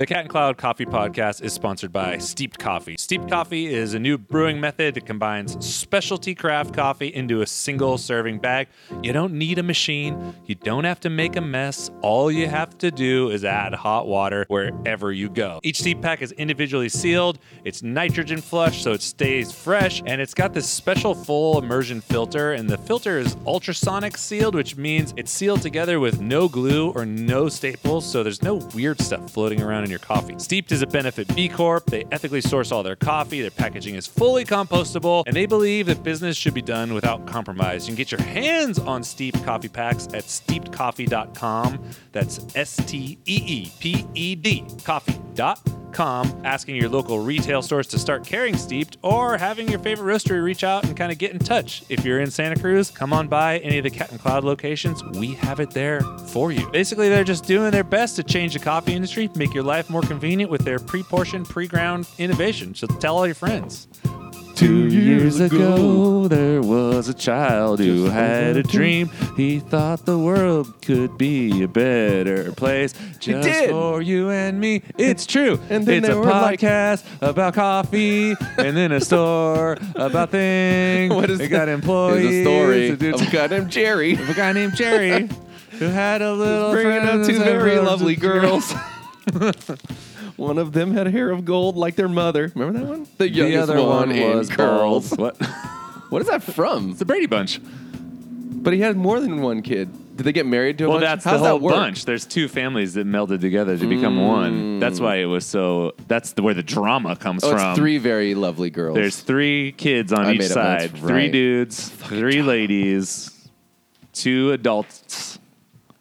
The Cat and Cloud Coffee Podcast is sponsored by Steeped Coffee. Steeped Coffee is a new brewing method that combines specialty craft coffee into a single serving bag. You don't need a machine, you don't have to make a mess. All you have to do is add hot water wherever you go. Each steep pack is individually sealed, it's nitrogen flush so it stays fresh, and it's got this special full immersion filter. And the filter is ultrasonic sealed, which means it's sealed together with no glue or no staples, so there's no weird stuff floating around your coffee. Steeped is a benefit B Corp. They ethically source all their coffee. Their packaging is fully compostable, and they believe that business should be done without compromise. You can get your hands on Steeped coffee packs at steepedcoffee.com. That's S T E E P E D coffee.com. Asking your local retail stores to start carrying Steeped or having your favorite roastery reach out and kind of get in touch. If you're in Santa Cruz, come on by any of the Cat and Cloud locations. We have it there for you. Basically, they're just doing their best to change the coffee industry, make your life more convenient with their pre-portioned, pre-ground innovation. So tell all your friends. Two years ago, there was a child who had a dream. He thought the world could be a better place just did. for you and me. It's true. And then it's they a were like- podcast about coffee, and then a store about things. What is it? Got that? employees. There's a story a dude- of a guy named Jerry of a guy named Jerry who had a little bringing friend up two who's very ever- lovely girls. one of them had hair of gold like their mother. Remember that one? The youngest other one in was curls. bald. What? What is that from? the Brady Bunch. But he had more than one kid. Did they get married to a Well, bunch? that's How's the whole that work? bunch. There's two families that melded together to become mm. one. That's why it was so. That's the, where the drama comes Oh, from. it's three very lovely girls. There's three kids on I each made up notes, side. Three right. dudes, three ladies, two adults,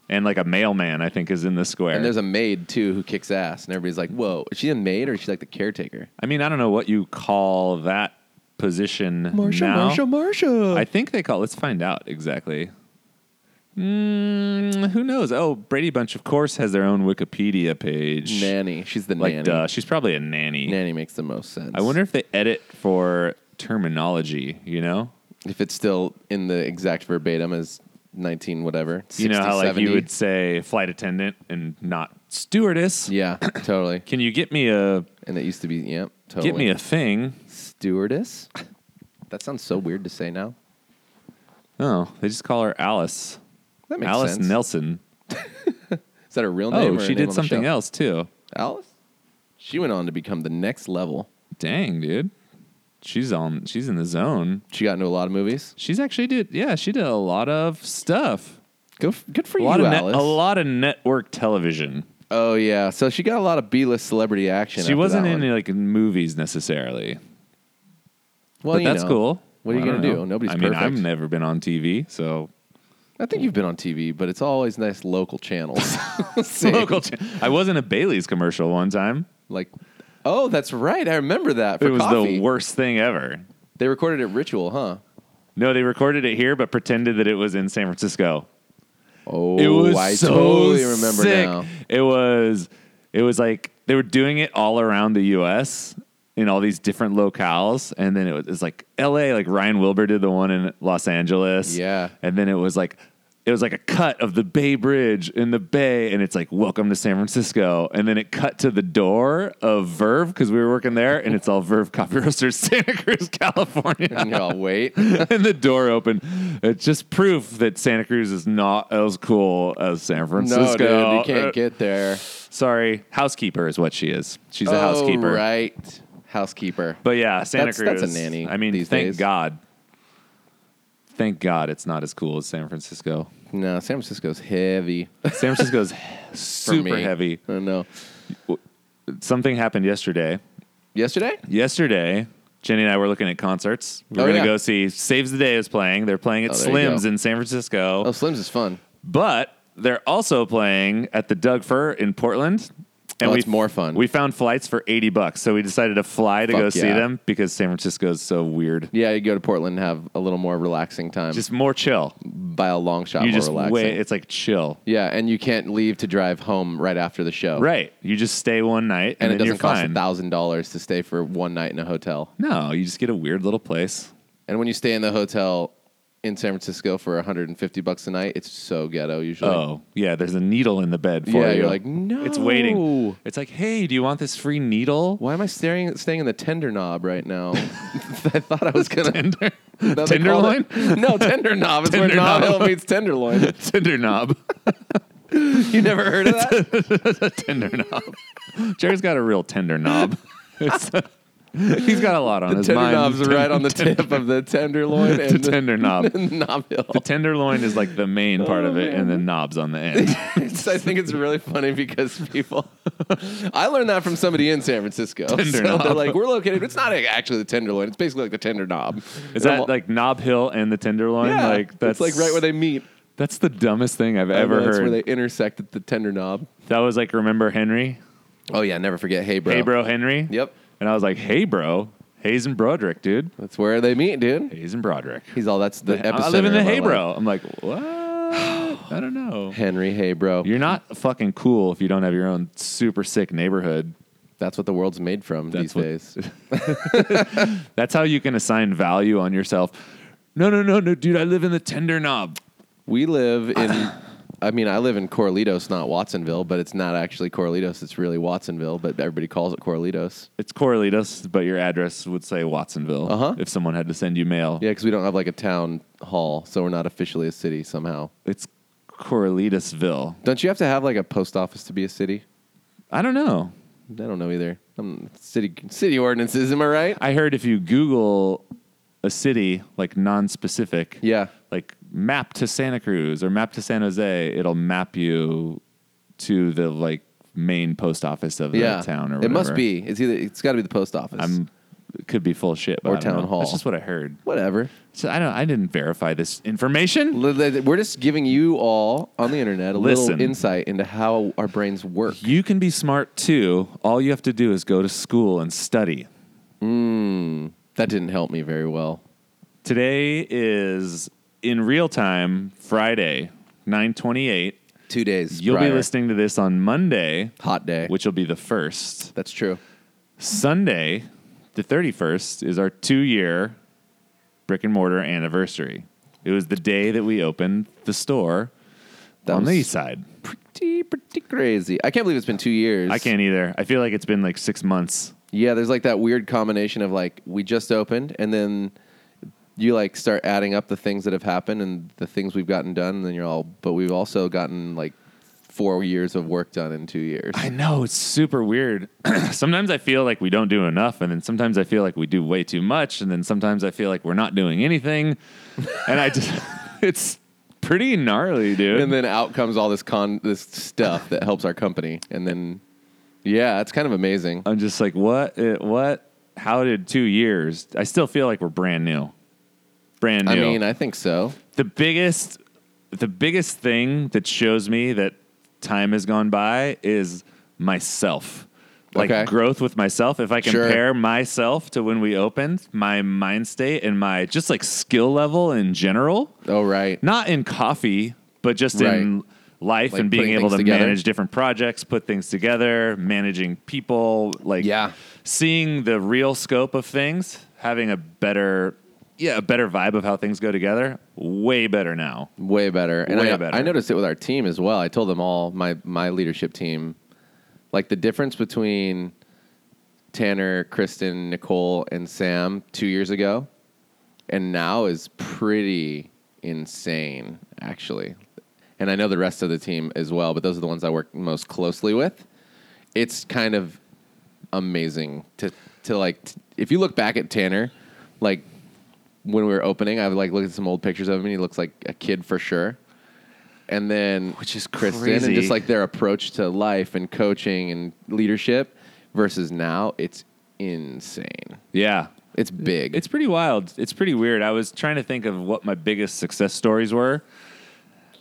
and like a mailman. I think is in the square. and there's a maid too who kicks ass, and everybody's like, "Whoa, is she a maid or is she like the caretaker?" I mean, I don't know what you call that position now. Marsha, Marsha. I think they call. Let's find out exactly. Mm, who knows? Oh, Brady Bunch, of course, has their own Wikipedia page. nanny. She's the like, nanny. duh, she's probably a nanny. Nanny makes the most sense. I wonder if they edit for terminology. You know, if it's still in the exact verbatim as 19 whatever. 60, you know how like 70. you would say flight attendant and not stewardess. Yeah, totally. Can you get me a And it used to be, yep, totally. get me a thing? stewardess. That sounds so weird to say now. Oh, they just call her Alice. That makes Alice sense. Nelson. Is that a real oh, name? Oh, she did something else too. Alice. She went on to become the next level. Dang, dude. She's on. She's in the zone. She got into a lot of movies. She's actually did. Yeah, she did a lot of stuff. Go, good for A you, lot of net, Alice. a lot of network television. Oh yeah, so she got a lot of B-list celebrity action. She after wasn't that in one. like movies necessarily, Well, but you that's know. cool. What are you I gonna don't do? Nobody's I mean, perfect. I've never been on TV, so I think you've been on TV, but it's always nice local channels. Same. local. cha- I was in a Bailey's commercial one time. like, oh, that's right. I remember that. For it was coffee. the worst thing ever. They recorded it at Ritual, huh? No, they recorded it here, but pretended that it was in San Francisco. Oh, it was I so totally remember sick. now. It was it was like they were doing it all around the US in all these different locales and then it was, it was like LA like Ryan Wilbur did the one in Los Angeles. Yeah. And then it was like it was like a cut of the Bay Bridge in the Bay, and it's like "Welcome to San Francisco," and then it cut to the door of Verve because we were working there, and it's all Verve Coffee Roasters, Santa Cruz, California And you're all wait. and the door opened. It's just proof that Santa Cruz is not as cool as San Francisco. no, dude, you Uh, can't get there. Sorry, housekeeper is what she is. She's a oh, housekeeper. right? Housekeeper. But yeah, Santa That's- Cruz. that's a nanny I mean, thank days. God. Thank God it's not as cool as San Francisco. No, San Francisco's heavy. San Francisco's super me. heavy. I know. Something happened yesterday. Yesterday? Yesterday, Jenny and I were looking at concerts. We Oh, going to yeah. go see Saves the Day is playing. They're playing at Oh, Slim's in San Francisco. Oh, Slim's is fun. But they're also playing at the Doug Fir in Portland. Oh, we that's more fun. We found flights for 80 bucks. So we decided to fly to Fuck go see them because San Francisco is so weird. Yeah, you go to Portland and have a little more relaxing time. Just more chill. by a long shot You more just relaxing. wait. It's like chill. yeah, and you can't leave to drive home right after the show. Right. You just stay one night and, And, it doesn't cost a thousand dollars to stay for one night in a hotel. No, you just get a weird little place. And when you stay in the hotel, in San Francisco for 150 bucks a night. It's so ghetto usually. Oh, yeah. There's a needle in the bed for yeah, you. you're like, no. It's waiting. It's like, hey, do you want this free needle? Why am I staring staying in the tender knob right now? I thought I was gonna Tender, No, tenderloin, No, tender knob. It's where Tender knob knob. hill meets tenderloin. tender knob, You never heard of that? tender knob. Jerry's got a real tender knob. He's got a lot on The his tender mind. knob's right on the tip of the tenderloin and the tender knob. knob hill. The tenderloin is like the main part Oh, of it, man. and the knob's on the end. It's- I think it's really funny because people. I learned that from somebody in San Francisco. Tender so knob. They're like, we're located. It's not actually the tenderloin. It's basically like the tender knob. Is that like Nob Hill and the tenderloin? Yeah, like that's it's like right where they meet. That's the dumbest thing I've ever That's heard. where they intersect at the tender knob. that was like, remember Henry? Oh yeah, never forget. Hey bro. Hey, bro, Henry. Yep. And I was like, hey, bro, Hayes and Broderick, dude. That's where they meet, dude. Hayes and Broderick. He's all. That's the episode. I live in the Hey, bro. I'm like, what? I don't know. Henry, hey bro. You're not fucking cool if you don't have your own super sick neighborhood. That's what the world's made from That's these what- days. That's how you can assign value on yourself. No, no, no, no, dude. I live in the tender knob. We live in. I mean, I live in Corralitos, not Watsonville, but it's not actually Corralitos. It's really Watsonville, but everybody calls it Corralitos. It's Corralitos, but your address would say Watsonville. Uh-huh. If someone had to send you mail, Yeah, because we don't have like a town hall, so we're not officially a city somehow. it's Corralitosville. Don't you have to have like a post office to be a city? I don't know. I don't know either. Um, city city ordinances, am I right? I heard if you Google a city like non-specific, Yeah. like map to Santa Cruz or map to San Jose, it'll map you to the like main post office of Yeah. that town or whatever. it must be. It's either it's got to be the post office. I'm could be full shit, but Or I don't town know. hall. That's just what I heard. Whatever. So I don't. I didn't verify this information. We're just giving you all on the internet a Listen. little insight into how our brains work. You can be smart too. All you have to do is go to school and study. Mm, that didn't help me very well. Today is in real time Friday, 928. Two days. You'll be listening to this on Monday, Hot day. which will be the first. That's true. Sunday, the 31st, is our two year brick and mortar anniversary. It was the day that we opened the store That on the east side. Pretty, pretty crazy. I can't believe it's been two years. I can't either. I feel like it's been like six months. Yeah, there's like that weird combination of like we just opened and then you like start adding up the things that have happened and the things we've gotten done and then you're all but we've also gotten like four years of work done in two years. I know it's super weird. sometimes I feel like we don't do enough, and then sometimes I feel like we do way too much, and then sometimes I feel like we're not doing anything. and I just, it's pretty gnarly, dude. and then out comes all this con this stuff that helps our company and then yeah, it's kind of amazing. I'm just like, what? Uh, What? How did two years? I still feel like we're brand new. Brand new. I mean, I think so. the biggest, the biggest thing that shows me that time has gone by is myself. Like Okay. growth with myself. If I Sure. compare myself to when we opened, my mind state and my just like skill level in general, Oh right. not in coffee, but just in life Like and being able to together. manage different projects, put things together, managing people, like Yeah. seeing the real scope of things, having a better yeah, a better vibe of how things go together. Way better now. Way better. And Way I, better. I noticed it with our team as well. I told them all, my, my leadership team, like the difference between Tanner, Kristen, Nicole, and Sam two years ago and now is pretty insane, actually. And I know the rest of the team as well, but those are the ones I work most closely with. It's kind of amazing to, to like, t- if you look back at Tanner, like when we were opening, I would like look at some old pictures of him, and he looks like a kid for sure. And then Which is Kristen, crazy. and just like their approach to life and coaching and leadership versus now, it's insane. Yeah. It's big. It's pretty wild. It's pretty weird. I was trying to think of what my biggest success stories were.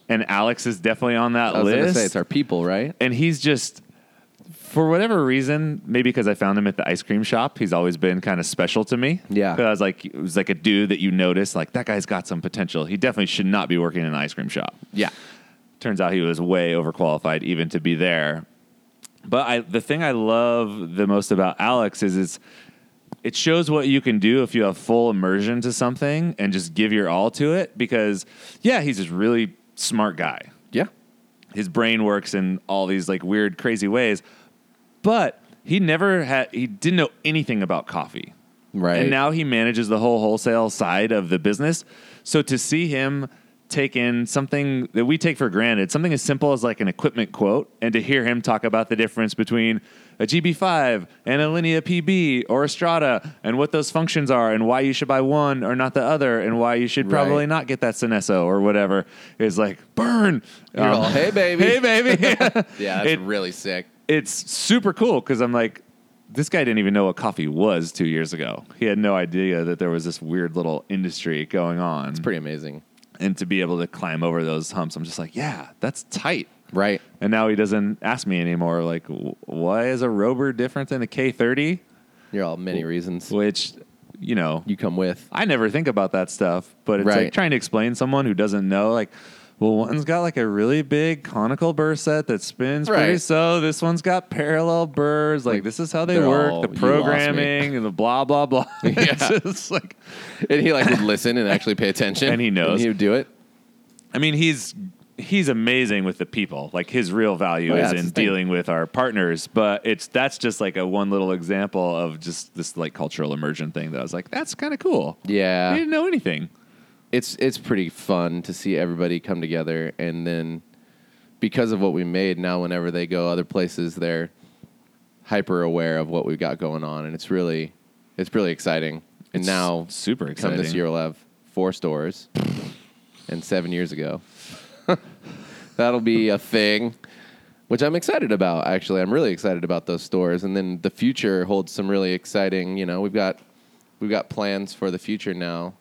And Alex is definitely on that I was list. say it's our people, right? and he's just for whatever reason, maybe because I found him at the ice cream shop, he's always been kind of special to me. Yeah. 'Cause I was like, it was like a dude that you notice, like that guy's got some potential. He definitely should not be working in an ice cream shop. Yeah. Turns out he was way overqualified even to be there. But I, the thing I love the most about Alex is it's it shows what you can do if you have full immersion to something and just give your all to it. Because yeah, he's this really smart guy. Yeah. His brain works in all these like weird, crazy ways, but he never had. He didn't know anything about coffee. Right. And now he manages the whole wholesale side of the business. So to see him take in something that we take for granted, something as simple as like an equipment quote, and to hear him talk about the difference between a GB5 and a Linea PB or a Strada and what those functions are and why you should buy one or not the other and why you should probably Right. not get that Synesso or whatever is like burn. You're Um, all, hey, baby. hey baby. Yeah, that's It- really sick. It's super cool because I'm like, this guy didn't even know what coffee was two years ago. He had no idea that there was this weird little industry going on. It's pretty amazing. and to be able to climb over those humps, I'm just like, yeah, that's tight. Right. And now he doesn't ask me anymore, like, why is a Robur different than a K30? You're all many reasons Which, you know, you come with. I never think about that stuff, but it's like trying to explain someone who doesn't know, like, well, one's got like a really big conical burr set that spins pretty Right. so. This one's got parallel burrs. Like, Like, this is how they work. all, the "You lost me." programming and the blah blah blah. Yeah. just like, And he like would listen and actually pay attention. And he knows. he would do it. I mean, he's he's amazing with the people. Like his real value Oh, yeah, is in dealing with our partners. But it's that's just like a one little example of just this like cultural immersion thing that I was like, that's kind of cool. Yeah. I didn't know anything. It's it's pretty fun to see everybody come together and then because of what we made now whenever they go other places they're hyper aware of what we've got going on and it's really it's really exciting. And It's now super come exciting. this year we'll have four stores and seven years ago. That'll be a thing which i'm excited about actually. I'm really excited about those stores. And then the future holds some really exciting you know we've got we've got plans for the future now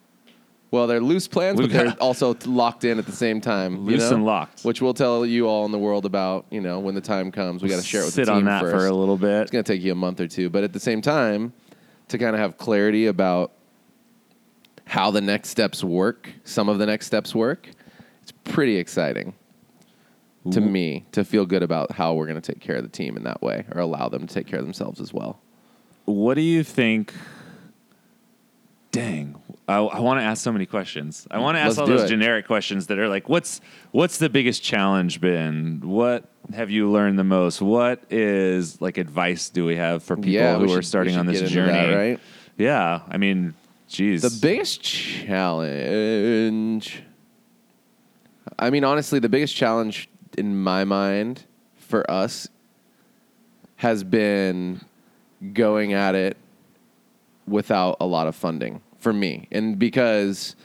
well, they're loose plans, but they're also locked in at the same time. you Loose know? and locked. Which we'll tell you all in the world about, you know, when the time comes. We got to share it with Sit the team on that first. for a little bit. It's going to take you a month or two, but at the same time, to kind of have clarity about how the next steps work, some of the next steps work, it's pretty exciting to me to feel good about how we're going to take care of the team in that way or allow them to take care of themselves as well. What do you think? Dang, I, I want to ask so many questions. I want to ask Let's all those it. generic questions that are like, what's what's the biggest challenge been? What have you learned the most? What is like advice do we have for people yeah, who are starting on this journey? that, right? Yeah, I mean, geez, The biggest challenge. I mean, honestly, the biggest challenge in my mind for us has been going at it without a lot of funding for me. And because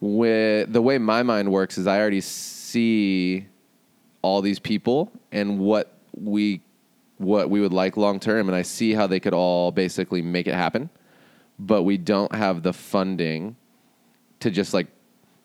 with the way my mind works is I already see all these people and what we what we would like long term and I see how they could all basically make it happen. But we don't have the funding to just like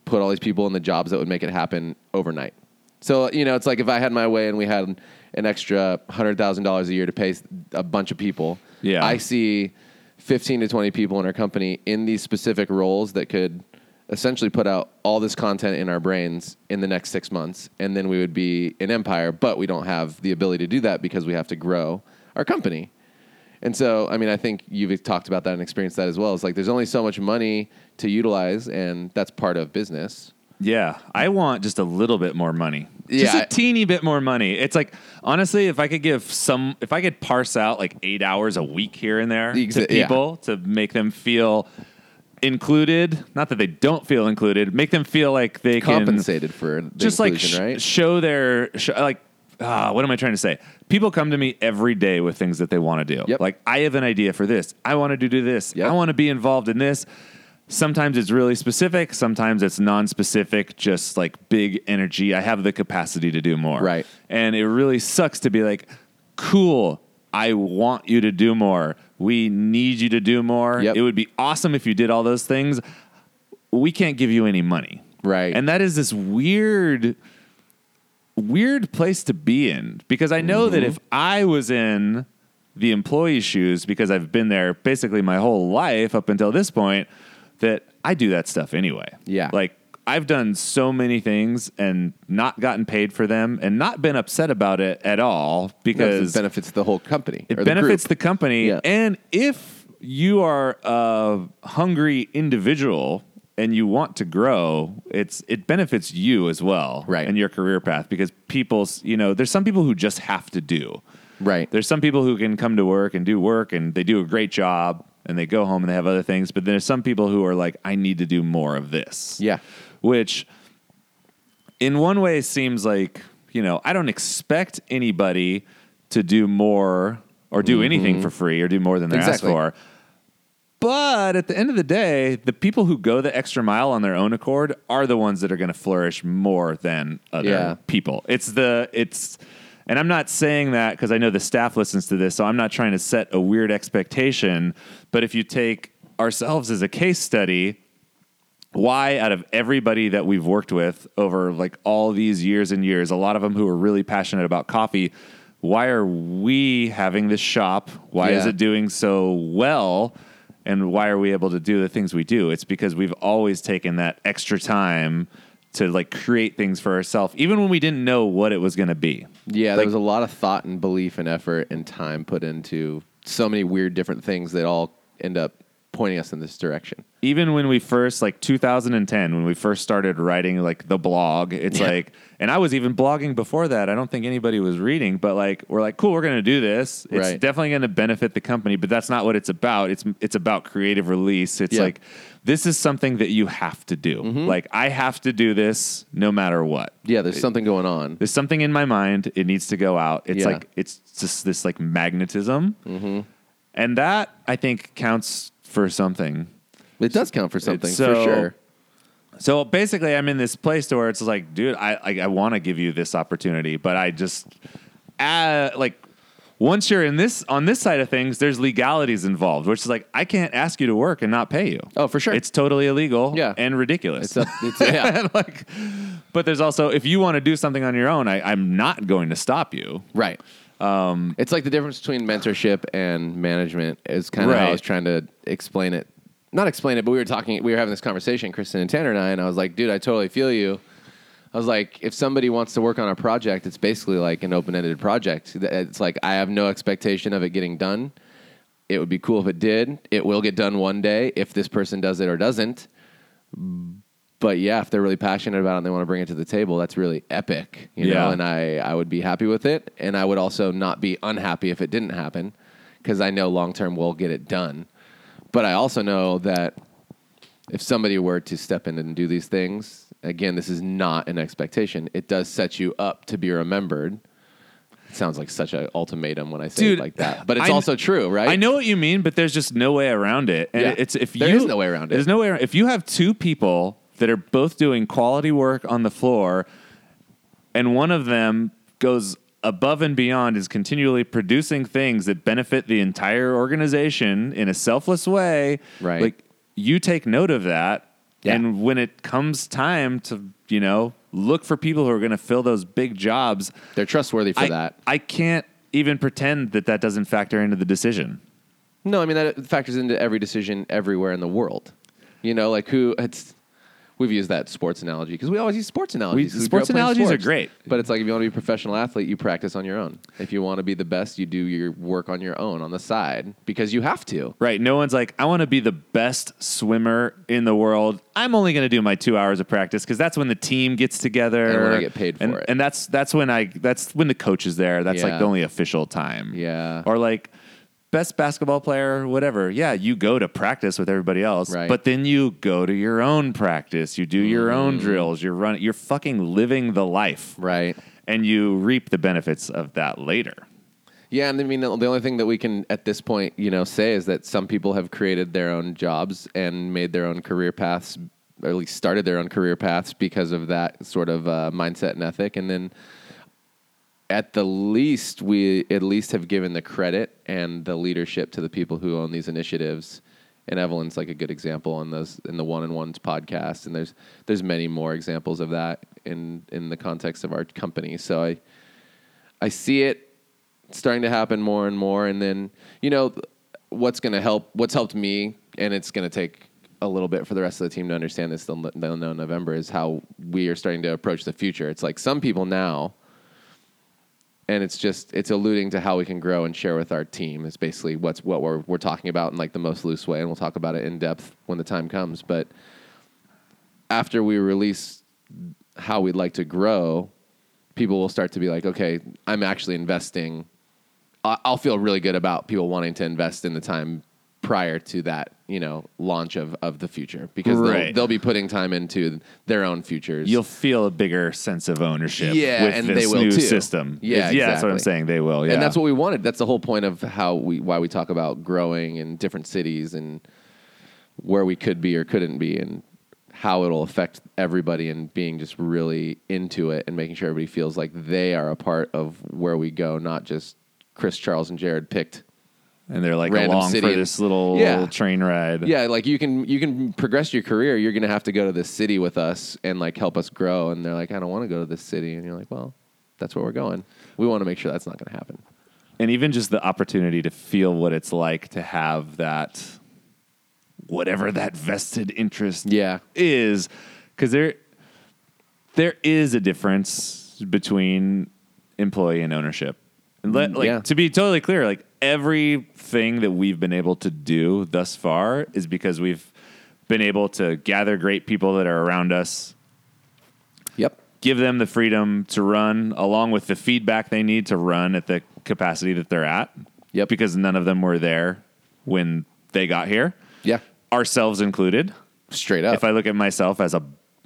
put all these people in the jobs that would make it happen overnight. So, you know, it's like if I had my way and we had an extra $100,000 a year to pay a bunch of people, Yeah. I see 15 to 20 people in our company in these specific roles that could essentially put out all this content in our brains in the next six months. And then we would be an empire, but we don't have the ability to do that because we have to grow our company. And so, I mean, I think you've talked about that and experienced that as well. It's like there's only so much money to utilize, and that's part of business. Yeah, I want just a little bit more money. Just Yeah, a I- teeny bit more money. It's like honestly, if I could give some, if I could parse out like eight hours a week here and there Exa- to yeah. people to make them feel included, not that they don't feel included, make them feel like they can Compensated for the just like sh- right? show their sh- like. Ah, what am I trying to say? People come to me every day with things that they want to do. Yep. Like I have an idea for this. I want to do this. Yep. I want to be involved in this. Sometimes it's really specific. Sometimes it's non-specific, just like big energy. I have the capacity to do more. Right. And it really sucks to be like, cool. I want you to do more. We need you to do more. Yep. It would be awesome if you did all those things. We can't give you any money. Right. And that is this weird, weird place to be in because I know that Mm-hmm. if I was in the employee shoes, because I've been there basically my whole life up until this point, that I do that stuff anyway. Yeah. Like I've done so many things and not gotten paid for them and not been upset about it at all because it benefits the whole company. it or benefits the the, company. Yeah. And if you are a hungry individual and you want to grow, it's it benefits you as well, Right. in your career path because people's you know there's some people who just have to do. right. There's some people who can come to work and do work and they do a great job and they go home and they have other things. But there's some people who are like, I need to do more of this. Yeah. Which in one way seems like, you know, I don't expect anybody to do more or do anything for free or do more than they're Mm-hmm. Exactly. asked for. But at the end of the day, the people who go the extra mile on their own accord are the ones that are going to flourish more than other Yeah. people. It's the it's and I'm not saying that because I know the staff listens to this, so I'm not trying to set a weird expectation, but if you take ourselves as a case study, why out of everybody that we've worked with over like all these years and years, a lot of them who are really passionate about coffee, why are we having this shop? Why is it doing so well? And why are we able to do the things we do? It's because we've always taken that extra time to like create things for ourselves, even when we didn't know what it was going to be. Yeah, Like- there was a lot of thought and belief and effort and time put into so many weird different things that all end up pointing us in this direction. even when we first like 2010 when we first started writing like the blog it's Yeah. like and i was even blogging before that i don't think anybody was reading but like we're like cool we're going to do this it's Right. definitely going to benefit the company but that's not what it's about it's it's about creative release it's Yeah. like this is something that you have to do. Like i have to do this no matter what. Yeah, there's something going on. there's something in my mind. It needs to go out. It's Yeah. like it's just this like magnetism. And that i think counts for something. It does count for something so- for sure. so basically, I'm in this place to where it's like, dude, I I, I want to give you this opportunity, but I just, uh, like, once you're in this on this side of things, there's legalities involved, which is like I can't ask you to work and not pay you. Oh, for sure. it's totally illegal. Yeah. and ridiculous. It's up, it's, yeah, And, like, but there's also if you want to do something on your own, I, I'm not going to stop you. right. Um, it's like the difference between mentorship and management is kind of how I was trying to explain it. Not explain it, but we were talking, we were having this conversation, Kristen and Tanner and I, and I was like, dude, I totally feel you. I was like, if somebody wants to work on a project, it's basically like an open-ended project. It's like I have no expectation of it getting done. It would be cool if it did. It will get done one day if this person does it or doesn't. But yeah, if they're really passionate about it and they want to bring it to the table, that's really epic, you know. And I, I would be happy with it, and I would also not be unhappy if it didn't happen, because I know long term we'll get it done. But I also know that if somebody were to step in and do these things, again, this is not an expectation. It does set you up to be remembered. It sounds like such an ultimatum when I say Dude, it like that, but it's I- also true, right? I know what you mean, but there's just no way around it. And Yeah. it's if There you is no way around it. There's no way around. If you have two people that are both doing quality work on the floor, and one of them goes above and beyond, is continually producing things that benefit the entire organization in a selfless way, Right. Like you take note of that, Yeah. and when it comes time to you know look for people who are going to fill those big jobs, They're trustworthy for I, that. I can't even pretend that that doesn't factor into the decision. No, I mean that factors into every decision everywhere in the world. You know, like who it's. We've used that sports analogy because we always use sports analogies. 'cause we grew sports playing analogies are great. but it's like if you want to be a professional athlete, you practice on your own. If you want to be the best, you do your work on your own on the side because you have to. Right. No one's like, I want to be the best swimmer in the world. I'm only going to do my two hours of practice because that's when the team gets together And when I get paid for and, it. And that's that's when I that's when the coach is there. That's like the only official time. Yeah. Or like best basketball player, whatever. Yeah, you go to practice with everybody else, Right. but then you go to your own practice. You do your Mm. own drills. You're running. You're fucking living the life, Right. and you reap the benefits of that later. Yeah, and I mean the only thing that we can at this point, you know, say is that some people have created their own jobs and made their own career paths, or at least started their own career paths because of that sort of uh, mindset and ethic. And then, at the least, we at least have given the credit and the leadership to the people who own these initiatives. And Evelyn's like a good example on those in the one on ones podcast, and there's there's many more examples of that in in the context of our company. So I I see it starting to happen more and more. And then, you know, what's going to help, what's helped me, and it's going to take a little bit for the rest of the team to understand this. They'll, know November is how we are starting to approach the future. It's like some people now, and it's just it's alluding to how we can grow and share with our team. Is basically what's what we're we're talking about in like the most loose way, and we'll talk about it in depth when the time comes. But after we release how we'd like to grow, people will start to be like, okay, I'm actually investing. I'll feel really good about people wanting to invest in the time prior to that, you know, launch of, of the future because they'll, Right. they'll be putting time into their own futures. You'll feel a bigger sense of ownership. Yeah, with and this they will new too. system. Yeah, yeah, that's what I'm exactly. saying. They will. Yeah, And that's what we wanted. That's the whole point of how we why we talk about growing in different cities and where we could be or couldn't be and how it'll affect everybody and being just really into it and making sure everybody feels like they are a part of where we go, not just Chris, Charles, and Jared picked. And they're like random along city for and- this little Yeah. train ride. Yeah, like you can you can progress your career. You're gonna have to go to this city with us and like help us grow. And they're like, I don't want to go to this city. And you're like, well, that's where we're going. We want to make sure that's not gonna happen. and even just the opportunity to feel what it's like to have that whatever that vested interest Yeah. is because there there is a difference between employee and ownership and let, mm, like yeah. to be totally clear like everything that we've been able to do thus far is because we've been able to gather great people that are around us Yep. give them the freedom to run along with the feedback they need to run at the capacity that they're at. Yep. Because none of them were there when they got here, Yeah. ourselves included. Straight up. If I look at myself as a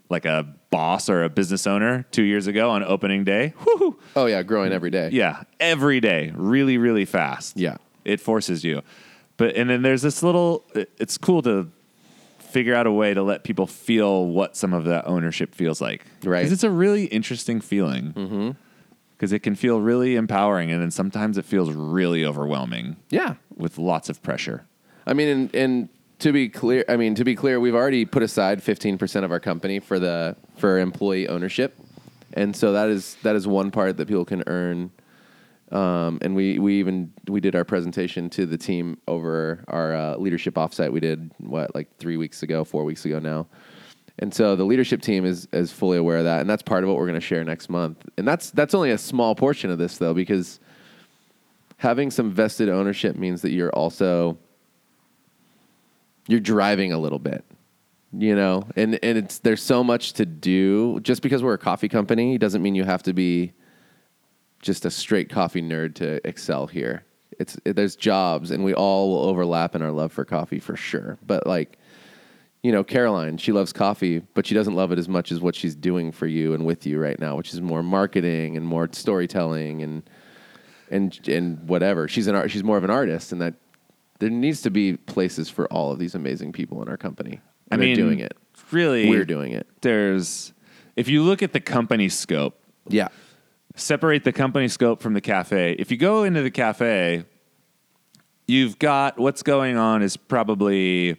like a boss or a business owner 2 years ago on opening day, whoo, oh yeah, growing every day. yeah, every day, really really fast. Yeah. It forces you. But and then there's this little it's cool to figure out a way to let people feel what some of that ownership feels like. Right. Because it's a really interesting feeling. Mm-hmm. Because it can feel really empowering, and then sometimes it feels really overwhelming Yeah. with lots of pressure. I mean, and, and to be clear, I mean to be clear, we've already put aside fifteen percent of our company for the for employee ownership, and so that is that is one part that people can earn. Um, and we we even we did our presentation to the team over our uh, leadership offsite. We did what like three weeks ago, four weeks ago now. And so the leadership team is is fully aware of that, and that's part of what we're going to share next month. And that's that's only a small portion of this though, because having some vested ownership means that you're also you're driving a little bit you know? And and it's there's so much to do. Just because we're a coffee company doesn't mean you have to be just a straight coffee nerd to excel here. It's it, there's jobs and we all will overlap in our love for coffee for sure. But like you know caroline she loves coffee but she doesn't love it as much as what she's doing for you and with you right now which is more marketing and more storytelling and and and whatever. She's an art she's more of an artist and that there needs to be places for all of these amazing people in our company I and they're mean, doing it Really, we're doing it There's, if you look at the company scope, yeah separate the company scope from the cafe. If you go into the cafe, you've got what's going on is probably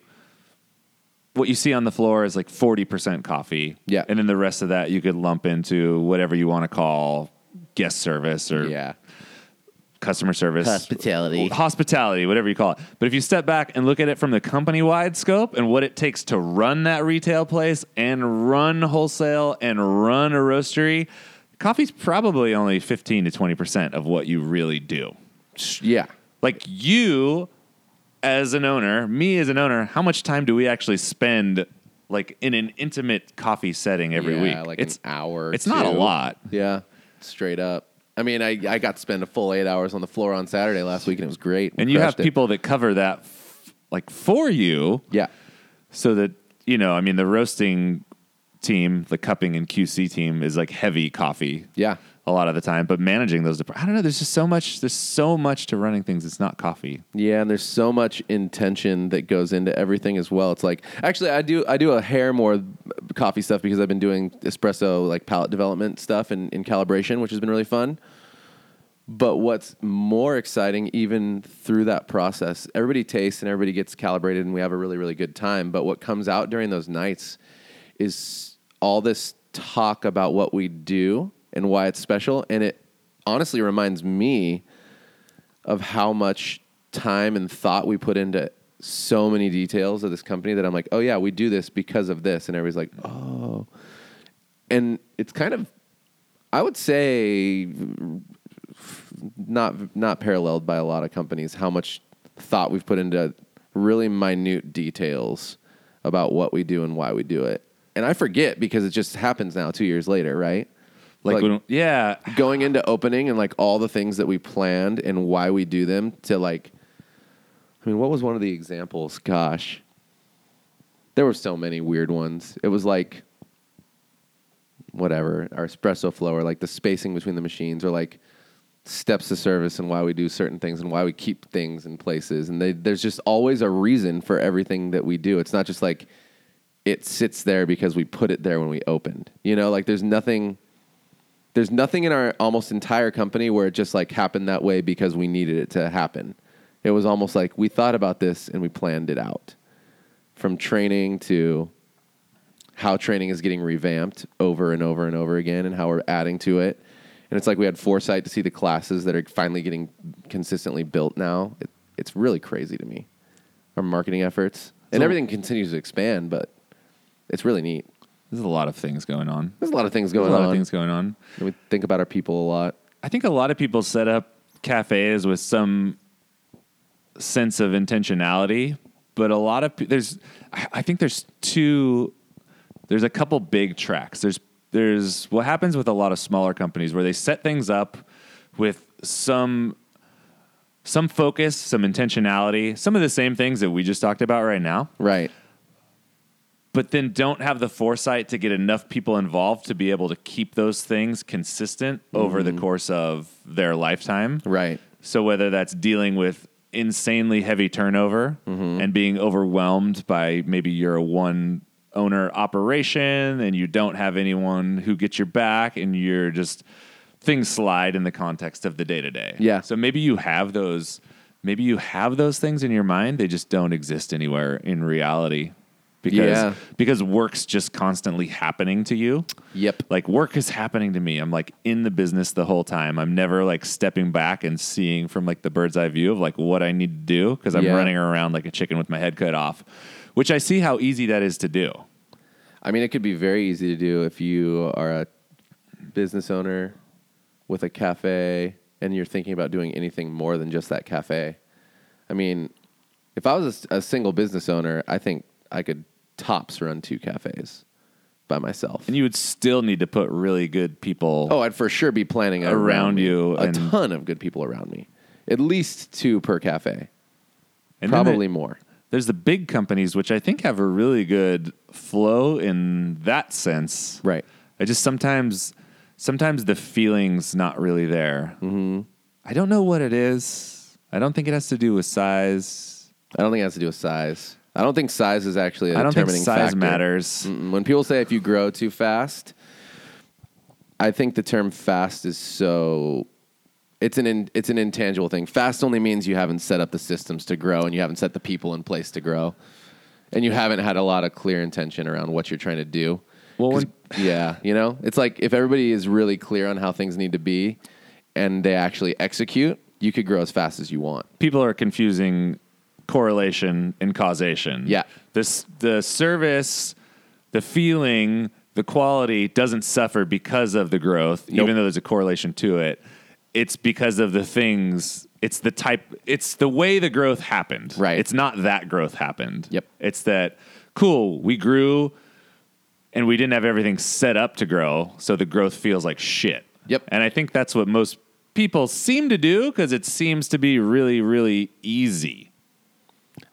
what you see on the floor is like 40% coffee. Yeah. And then the rest of that you could lump into whatever you want to call guest service or yeah customer service. Hospitality. Hospitality, whatever you call it. But if you step back and look at it from the company wide scope and what it takes to run that retail place and run wholesale and run a roastery, coffee's probably only 15 to 20% of what you really do. yeah Like you as an owner, me as an owner, how much time do we actually spend like in an intimate coffee setting every yeah, week? like it's an hour it's not a lot. yeah straight up i mean I, I got to spend a full eight hours on the floor on saturday last week and it was great. And you have Crushed it. people that cover that f- like for you. Yeah. So that you know i mean the roasting team the cupping and qc team is like heavy coffee. Yeah a lot of the time but managing those i don't know there's just so much there's so much to running things it's not coffee Yeah, and there's so much intention that goes into everything as well. It's like actually I do I do a hair more coffee stuff because I've been doing espresso like palette development stuff and in calibration, which has been really fun. But what's more exciting, even through that process, everybody tastes and everybody gets calibrated, and we have a really, really good time. But what comes out during those nights is all this talk about what we do and why it's special. And it honestly reminds me of how much time and thought we put into so many details of this company that I'm like, oh yeah, we do this because of this, and everybody's like, oh, and it's kind of, I would say, not not paralleled by a lot of companies how much thought we've put into really minute details about what we do and why we do it. And I forget because it just happens now 2 years later, right? Like, Like- when, yeah, going into opening and like all the things that we planned and why we do them to like I mean, what was one of the examples? Gosh. There were so many weird ones. It was like whatever, our espresso flow or like the spacing between the machines or like steps to service and why we do certain things and why we keep things in places. And they, there's just always a reason for everything that we do. It's not just like it sits there because we put it there when we opened. You know, like there's nothing there's nothing in our almost entire company where it just like happened that way because we needed it to happen. It was almost like we thought about this and we planned it out. From training to how training is getting revamped over and over and over again and how we're adding to it. And it's like we had foresight to see the classes that are finally getting consistently built now. It, it's really crazy to me. Our marketing efforts and So- everything continues to expand, but it's really neat. There's a lot of things going on. There's a lot of things There's going a lot on. of things going on. And we think about our people a lot. I think a lot of people set up cafes with some sense of intentionality, but a lot of pe- there's I I think there's two there's a couple big tracks. There's there's what happens with a lot of smaller companies where they set things up with some some focus, some intentionality, some of the same things that we just talked about right now, Right. But then don't have the foresight to get enough people involved to be able to keep those things consistent over the course of their lifetime. Right. So whether that's dealing with insanely heavy turnover Mm-hmm. and being overwhelmed by maybe you're a one owner operation and you don't have anyone who gets your back and you're just things slide in the context of the day to day. Yeah. So maybe you have those maybe you have those things in your mind, they just don't exist anywhere in reality. Because Yeah. because work's just constantly happening to you Yep. like work is happening to me i'm like in the business the whole time i'm never like stepping back and seeing from like the bird's eye view of like what i need to do because i'm Yeah. running around like a chicken with my head cut off which i see how easy that is to do I mean, it could be very easy to do if you are a business owner with a cafe and you're thinking about doing anything more than just that cafe. I mean, if I was a single business owner, I think I could tops run two cafes by myself. and you would still need to put really good people oh, I'd for sure be planning around, Around you a ton of good people around me. At least two per cafe, and probably more. there's the big companies which i think have a really good flow in that sense Right. i just sometimes sometimes the feeling's not really there mm-hmm. i don't know what it is i don't think it has to do with size I don't think it has to do with size. I don't think size is actually a I don't think size factor. matters. Mm-mm. When people say if you grow too fast, I think the term fast is so it's an in, it's an intangible thing. Fast only means you haven't set up the systems to grow and you haven't set the people in place to grow. And you haven't had a lot of clear intention around what you're trying to do. Well, when- yeah, you know, it's like if everybody is really clear on how things need to be and they actually execute, you could grow as fast as you want. People are confusing correlation and causation. Yeah. This the service, the feeling, the quality doesn't suffer because of the growth, Nope. even though there's a correlation to it. It's because of the things. It's the type. It's the way the growth happened. Right. It's not that growth happened. Yep. It's that cool. We grew, and we didn't have everything set up to grow, so the growth feels like shit. Yep. And I think that's what most people seem to do because it seems to be really, really easy.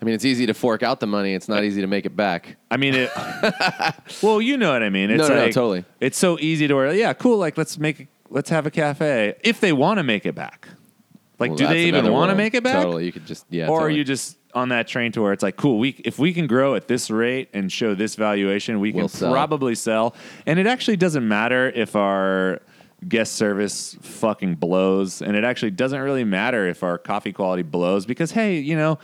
I mean, it's easy to fork out the money. It's not easy to make it back. I mean, it. well, you know what I mean. It's No, no, no, like, totally. It's so easy to where, yeah, cool. Like, let's make, let's have a cafe if they want to make it back. Like, Well, do that's they even another want to world. make it back? Totally. You could just yeah. or totally. are you just on that train to where it's like, cool, we if we can grow at this rate and show this valuation, we can We'll sell. probably sell. And it actually doesn't matter if our guest service fucking blows, and it actually doesn't really matter if our coffee quality blows because hey, you know.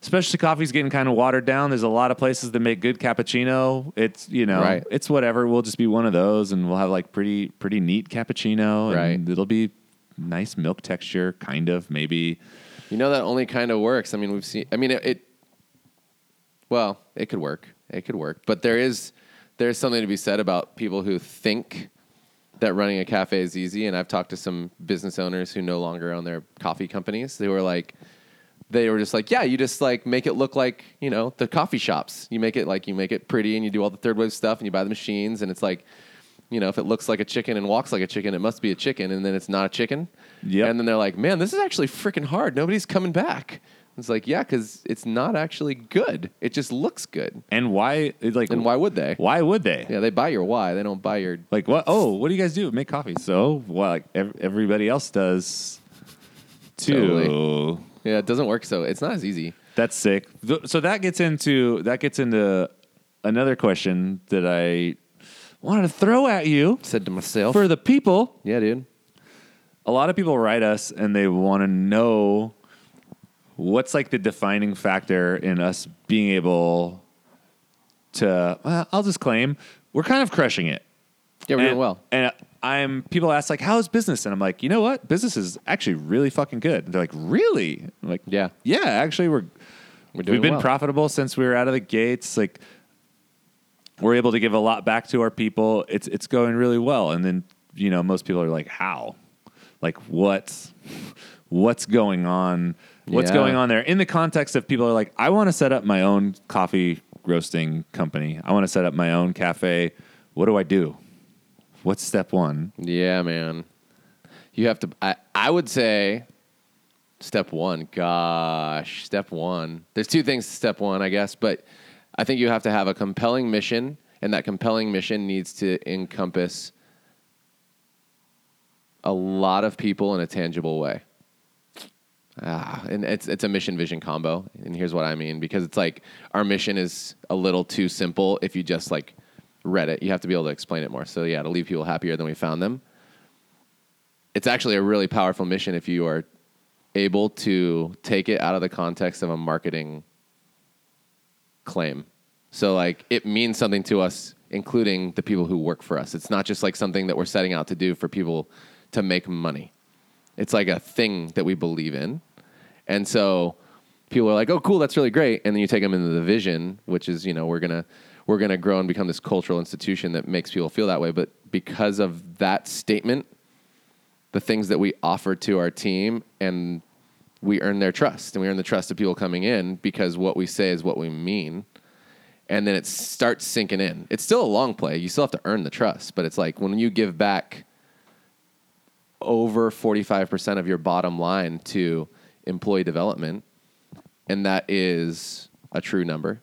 Specialty coffee's getting kind of watered down. There's a lot of places that make good cappuccino. It's you know, Right. it's whatever. We'll just be one of those, and we'll have like pretty pretty neat cappuccino, and Right. it'll be nice milk texture, kind of maybe. You know that only kind of works. I mean, we've seen. I mean, it, it Well, it could work. It could work. But there is there's something to be said about people who think that running a cafe is easy. And I've talked to some business owners who no longer own their coffee companies. They were like, they were just like, yeah, you just like make it look like you know the coffee shops. You make it like you make it pretty, and you do all the third wave stuff, and you buy the machines, and it's like, you know, if it looks like a chicken and walks like a chicken, it must be a chicken, and then it's not a chicken. Yep. And then they're like, man, this is actually freaking hard. Nobody's coming back. It's like, yeah, because it's not actually good. It just looks good. And why? Like, And why would they? Why would they? Yeah, they buy your why. They don't buy your. Like what? Oh, what do you guys do? Make coffee. So, well, like ev- everybody else does too. Totally. Yeah, it doesn't work. So it's not as easy. That's sick. Th- So that gets into that gets into another question that I wanted to throw at you Said to myself. for the people. yeah, dude. A lot of people write us and they want to know what's like the defining factor in us being able to. Well, I'll just claim we're kind of crushing it. Yeah, we're and, doing well. And I'm people ask like, "How's business?" And I'm like, you know what? Business is actually really fucking good. And they're like, "Really?" I'm like, Yeah. yeah. Actually, we're We're doing we've been well. profitable since we were out of the gates. Like, we're able to give a lot back to our people. It's it's going really well. And then you know, most people are like, "How?" Like, what's what's going on? What's Yeah. going on there? In the context of people are like, "I want to set up my own coffee roasting company. I want to set up my own cafe. What do I do?" What's step one? Yeah, man. You have to. I, I would say step one. Gosh, step one. There's two things to step one, I guess, but I think you have to have a compelling mission, and that compelling mission needs to encompass a lot of people in a tangible way. Ah, and it's it's a mission vision combo, and here's what I mean because it's like our mission is a little too simple if you just like read it. You have to be able to explain it more. So yeah, to leave people happier than we found them. It's actually a really powerful mission if you are able to take it out of the context of a marketing claim. So like it means something to us, including the people who work for us. It's not just like something that we're setting out to do for people to make money. It's like a thing that we believe in. And so people are like, "Oh, cool, that's really great." And then you take them into the vision, which is, you know, we're going to we're going to grow and become this cultural institution that makes people feel that way, but because of that statement, the things that we offer to our team and we earn their trust and we earn the trust of people coming in because what we say is what we mean. And then it starts sinking in. It's still a long play. You still have to earn the trust but it's like when you give back over 45% of your bottom line to employee development and that is a true number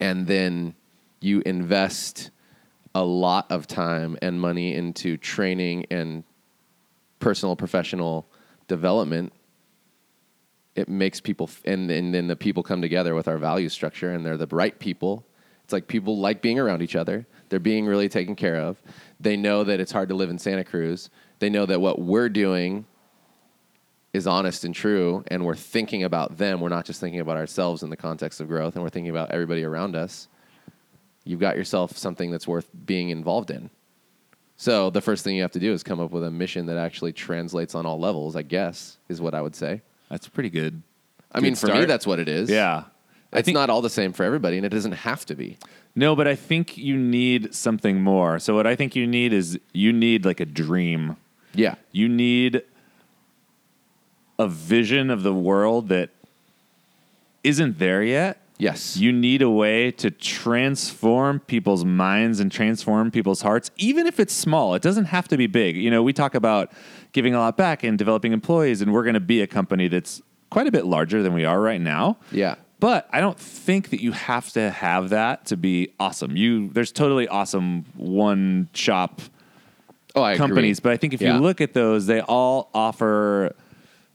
and then you invest a lot of time and money into training and personal professional development it makes people f- and, and then the people come together with our value structure and they're the right people. It's like people like being around each other. They're being really taken care of. They know that it's hard to live in santa cruz. They know that what we're doing is honest and true and we're thinking about them we're not just thinking about ourselves in the context of growth and we're thinking about everybody around us you've got yourself something that's worth being involved in so the first thing you have to do is come up with a mission that actually translates on all levels i guess is what i would say That's pretty good. i mean Good for me that's what it is Yeah. It's think not all the same for everybody and it doesn't have to be no, but I think you need something more. So what I think you need is you need like a dream. yeah You need a vision of the world that isn't there yet. yes You need a way to transform people's minds and transform people's hearts, even if it's small. It doesn't have to be big. You know, we talk about giving a lot back and developing employees, and we're going to be a company that's quite a bit larger than we are right now. yeah But I don't think that you have to have that to be awesome. You there's totally awesome one shop oh i companies, agree. but I think if Yeah. you look at those, they all offer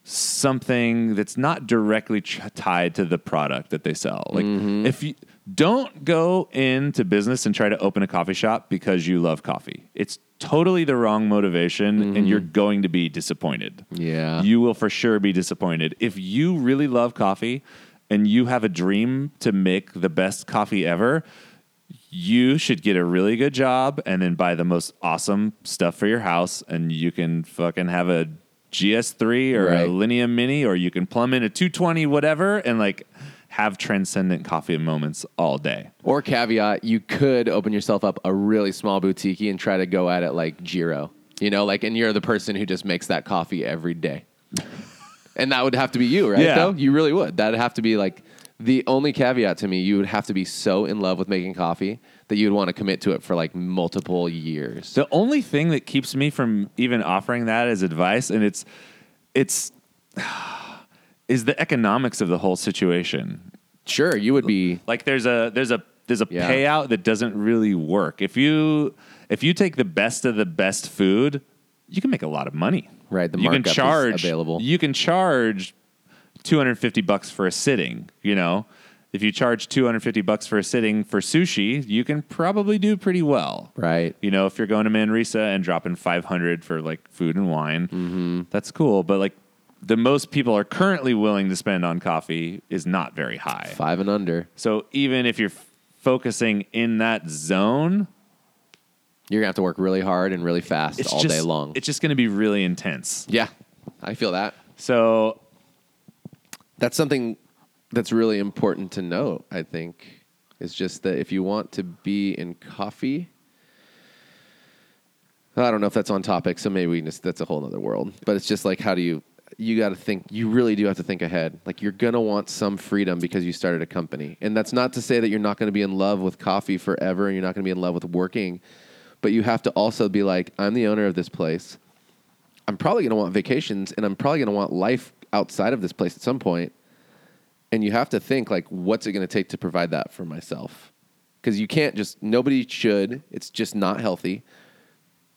something that's not directly ch- tied to the product that they sell. Like Mm-hmm. if you don't go into business and try to open a coffee shop because you love coffee. It's totally the wrong motivation and you're going to be disappointed. Mm-hmm. Yeah. You will for sure be disappointed. If you really love coffee and you have a dream to make the best coffee ever, you should get a really good job and then buy the most awesome stuff for your house and you can fucking have a GS3 or a Right. Linea Mini or you can plumb in a 220 whatever and like have transcendent coffee moments all day. Or caveat, you could open yourself up a really small boutique and try to go at it like Jiro. You know, like, and you're the person who just makes that coffee every day. and that would have to be you, right? Yeah. Though you really would. That'd have to be like the only caveat to me. You would have to be so in love with making coffee that you'd want to commit to it for like multiple years. The only thing that keeps me from even offering that as advice, and it's it's is the economics of the whole situation. Sure, you would be. Like there's a there's a there's a Yeah. payout that doesn't really work. If you if you take the best of the best food, you can make a lot of money. Right, the you can markup is charge available. You can charge 250 bucks for a sitting, you know. If you charge 250 bucks for a sitting for sushi, you can probably do pretty well. Right. You know, if you're going to Manresa and dropping 500 for like food and wine, Mm-hmm. that's cool. But like the most people are currently willing to spend on coffee is not very high. Five and under. So even if you're f- focusing in that zone, You're gonna have to work really hard and really fast all just, day long. It's just going to be really intense. yeah, I feel that. So That's something that's really important to know, I think, is just that if you want to be in coffee, I don't know if that's on topic, so maybe we just, that's a whole other world. But it's just like, how do you, you got to think, you really do have to think ahead. Like, you're going to want some freedom because you started a company. And that's not to say that you're not going to be in love with coffee forever and you're not going to be in love with working, but you have to also be like, I'm the owner of this place. I'm probably going to want vacations and I'm probably going to want life outside of this place at some point. And you have to think like, what's it going to take to provide that for myself? Because you can't just nobody should. It's just not healthy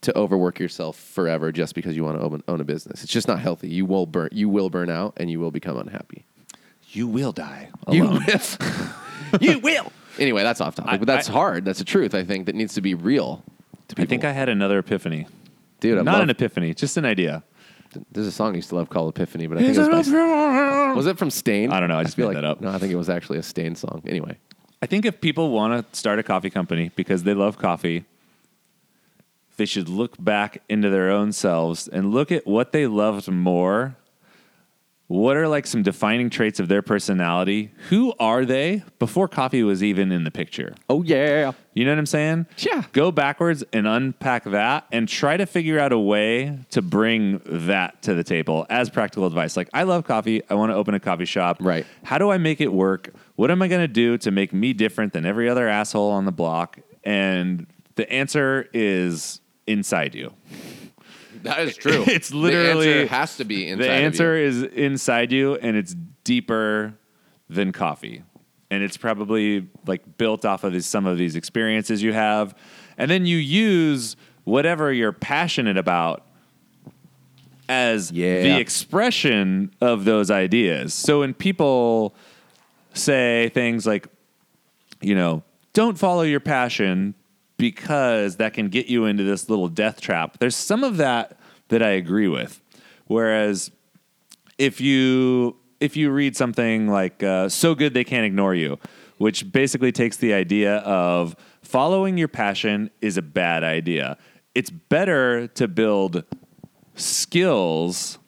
to overwork yourself forever just because you want to own, own a business. It's just not healthy. You will burn. You will burn out and you will become unhappy. you will die You will. you will. anyway, that's off topic, I- but that's I- hard. That's a truth. I think that needs to be real. To people. I think I had another epiphany. dude. I Not love, an epiphany, just an idea. There's a song I used to love called Epiphany, but I think it was by, was it from Staind? I don't know, I just feel made like that up. No, I think it was actually a Staind song. Anyway, I think if people want to start a coffee company because they love coffee, they should look back into their own selves and look at what they loved more. What are like some defining traits of their personality? Who are they before coffee was even in the picture? oh yeah, You know what I'm saying? Yeah. Go backwards and unpack that and try to figure out a way to bring that to the table as practical advice. Like, I love coffee. I want to open a coffee shop. Right. How do I make it work? What am I going to do to make me different than every other asshole on the block? And the answer is inside you. That is true. It's literally- the answer has to be inside. the answer is inside you and it's deeper than coffee and it's probably like built off of these, some of these experiences you have and then you use whatever you're passionate about as Yeah. the expression of those ideas so when people say things like you know don't follow your passion because that can get you into this little death trap. There's some of that that i agree with. Whereas if you if you read something like uh, so good they can't ignore you which basically takes the idea of following your passion is a bad idea. It's better to build skills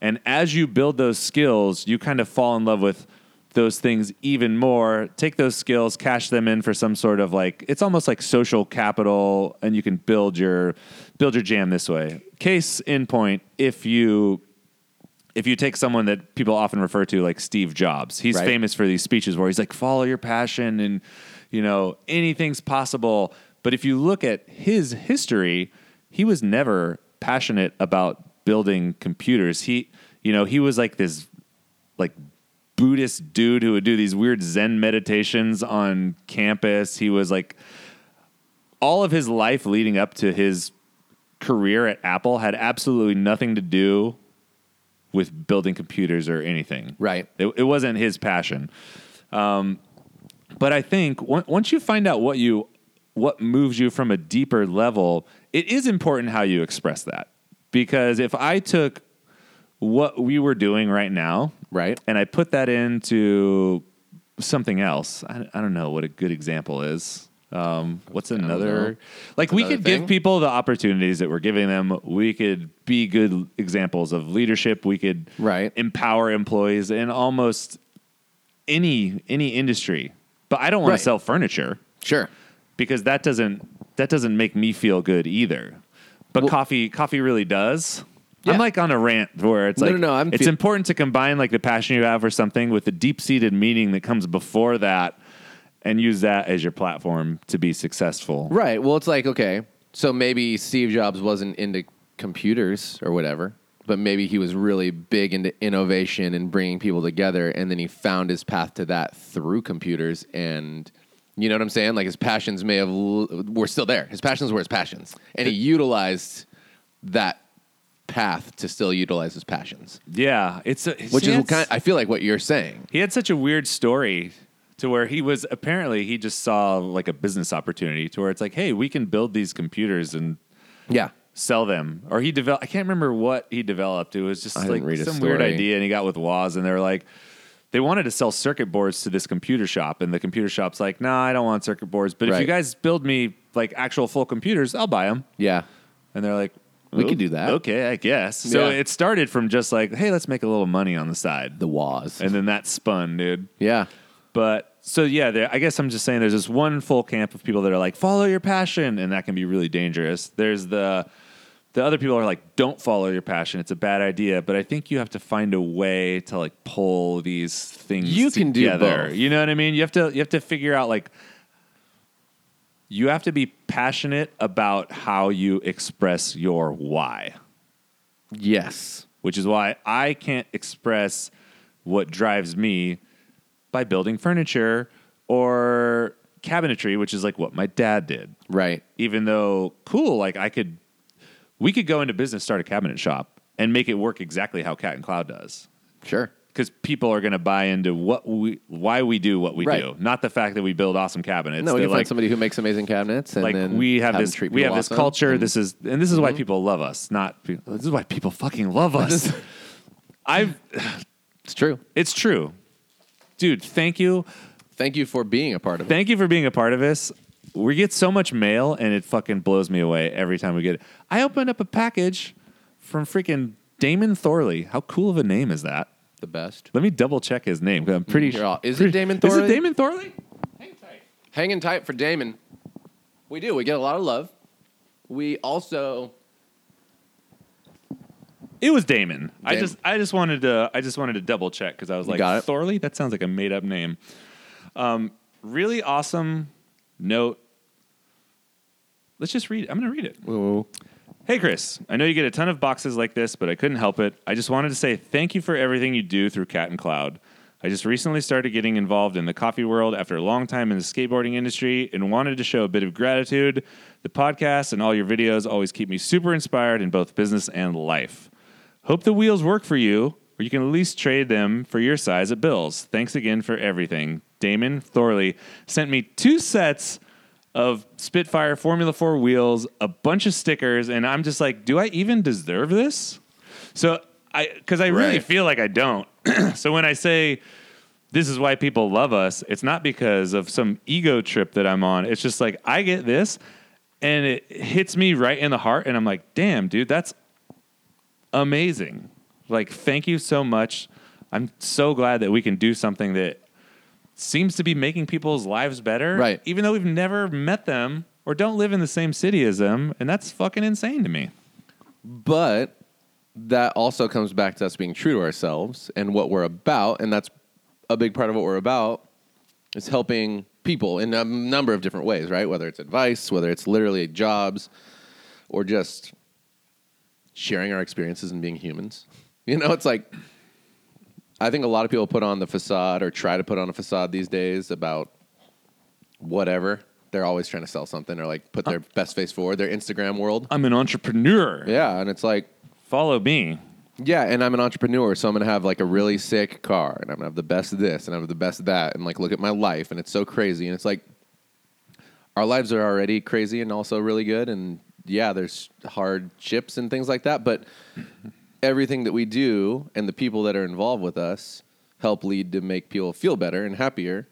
and as you build those skills you kind of fall in love with those things even more take those skills cash them in for some sort of like it's almost like social capital and you can build your build your jam this way case in point if you if you take someone that people often refer to like Steve Jobs, he's Right. famous for these speeches where he's like, follow your passion and, you know, anything's possible. But if you look at his history, he was never passionate about building computers. He, you know, he was like this, like, Buddhist dude who would do these weird Zen meditations on campus. He was like, all of his life leading up to his career at Apple had absolutely nothing to do with building computers or anything. Right. It, it wasn't his passion. Um, but I think on- once you find out what you what moves you from a deeper level, it is important how you express that. Because if I took what we were doing right now, Right. and I put that into something else, I, I don't know what a good example is. Um, what's another? Like we another could thing? give people the opportunities that we're giving them. We could be good examples of leadership. We could Right. empower employees and almost any any industry. But I don't want Right. to sell furniture Sure. because that doesn't that doesn't make me feel good either. But Well- coffee coffee really does. Yeah. I'm like on a rant where it's No, like no, no, I'm it's fe- important to combine like the passion you have for something with the deep seated meaning that comes before that and use that as your platform to be successful. Right. Well, it's like, okay, so maybe Steve Jobs wasn't into computers or whatever, but maybe he was really big into innovation and bringing people together. And then he found his path to that through computers. And you know what I'm saying? Like his passions may have, l- were still there. His passions were his passions. And he utilized that path to still utilize his passions, Yeah, it's a, which is kind I feel like what you're saying. He had such a weird story to where he was apparently he just saw like a business opportunity to where it's like, hey, we can build these computers and Yeah. sell them. Or he developed I can't remember what he developed. It was just I like didn't read a some weird idea and he got with Woz and they were like they wanted to sell circuit boards to this computer shop and the computer shop's like, "Nah, I don't want circuit boards, but if you guys build me like actual full computers, I'll buy them." Yeah. And they're like, We could "Oh, do that." Okay, I guess. So Yeah. it started from just like, "Hey, let's make a little money on the side." The Woz. And then that spun, dude. yeah. But so yeah, there, I guess I'm just saying there's this one full camp of people that are like follow your passion, and that can be really dangerous. There's the the other people are like don't follow your passion; it's a bad idea. But I think you have to find a way to like pull these things. You can do together. both. You know what I mean? You have to you have to figure out like you have to be passionate about how you express your why Yes. which is why I can't express what drives me by building furniture or cabinetry, which is like what my dad did. Right. Even though, cool, like I could, we could go into business, start a cabinet shop, and make it work exactly how Cat and Cloud does. Sure. Because people are going to buy into what we, why we do what we Right. do, not the fact that we build awesome cabinets. No, we They're can find somebody who makes amazing cabinets, and like then we have them this we have people this awesome. culture And- this is and this is why mhm. people love us not this is why people fucking love us i've It's true. it's true dude thank you Thank you for being a part of it. thank you for being a part of this we get so much mail and it fucking blows me away every time we get it i opened up a package from freaking damon thorley how cool of a name is that The best. let me double check his name 'cause i'm pretty You're sure all- is it pretty- Damon is Thorley? it damon thorley Hanging tight for Damon. We do. We get a lot of love. We also It was Damon. I just I just wanted to I just wanted to double check because I was like got. Thorley. That sounds like a made up name. Um, really awesome note. Let's just read. It. I'm going to read it. Hey, Chris. I know you get a ton of boxes like this, but I couldn't help it. I just wanted to say thank you for everything you do through Cat and Cloud. I just recently started getting involved in the coffee world after a long time in the skateboarding industry and wanted to show a bit of gratitude. The podcast and all your videos always keep me super inspired in both business and life. Hope the wheels work for you, or you can at least trade them for your size at Bills. Thanks again for everything. Damon Thorley sent me two sets of Spitfire Formula 4 wheels, a bunch of stickers, and I'm just like, do I even deserve this? So I because I really Right. feel like I don't. so when I say this is why people love us, it's not because of some ego trip that I'm on. It's just like I get this and it hits me right in the heart and I'm like, "Damn, dude, that's amazing." Like, thank you so much. I'm so glad that we can do something that seems to be making people's lives better. Right. Even though we've never met them or don't live in the same city as them. And that's fucking insane to me. But that also comes back to us being true to ourselves and what we're about, and that's a big part of what we're about is helping people in a number of different ways, right? Whether it's advice, whether it's literally jobs, or just sharing our experiences and being humans. You know, it's like I think a lot of people put on the facade or try to put on a facade these days about whatever. They're always trying to sell something or like put their best face forward, their Instagram world. I'm an entrepreneur. Yeah, and it's like Follow me. yeah, and I'm an entrepreneur, so I'm gonna have like a really sick car, and I'm gonna have the best of this, and I'm gonna have the best of that, and like look at my life, and it's so crazy, and it's like our lives are already crazy and also really good, and yeah, there's hardships and things like that, but everything that we do and the people that are involved with us help lead to make people feel better and happier,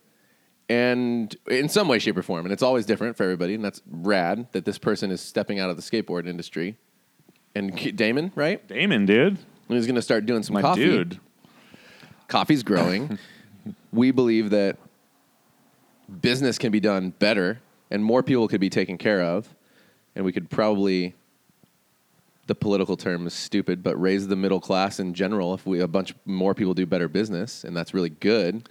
and in some way, shape, or form, and it's always different for everybody, and that's rad that this person is stepping out of the skateboard industry. And Damon, right? Damon, dude. He's going to start doing some My coffee. dude. Coffee's growing. we believe that business can be done better and more people could be taken care of, and we could probably. The political term is stupid, but raise the middle class in general if we a bunch more people do better business, and that's really good.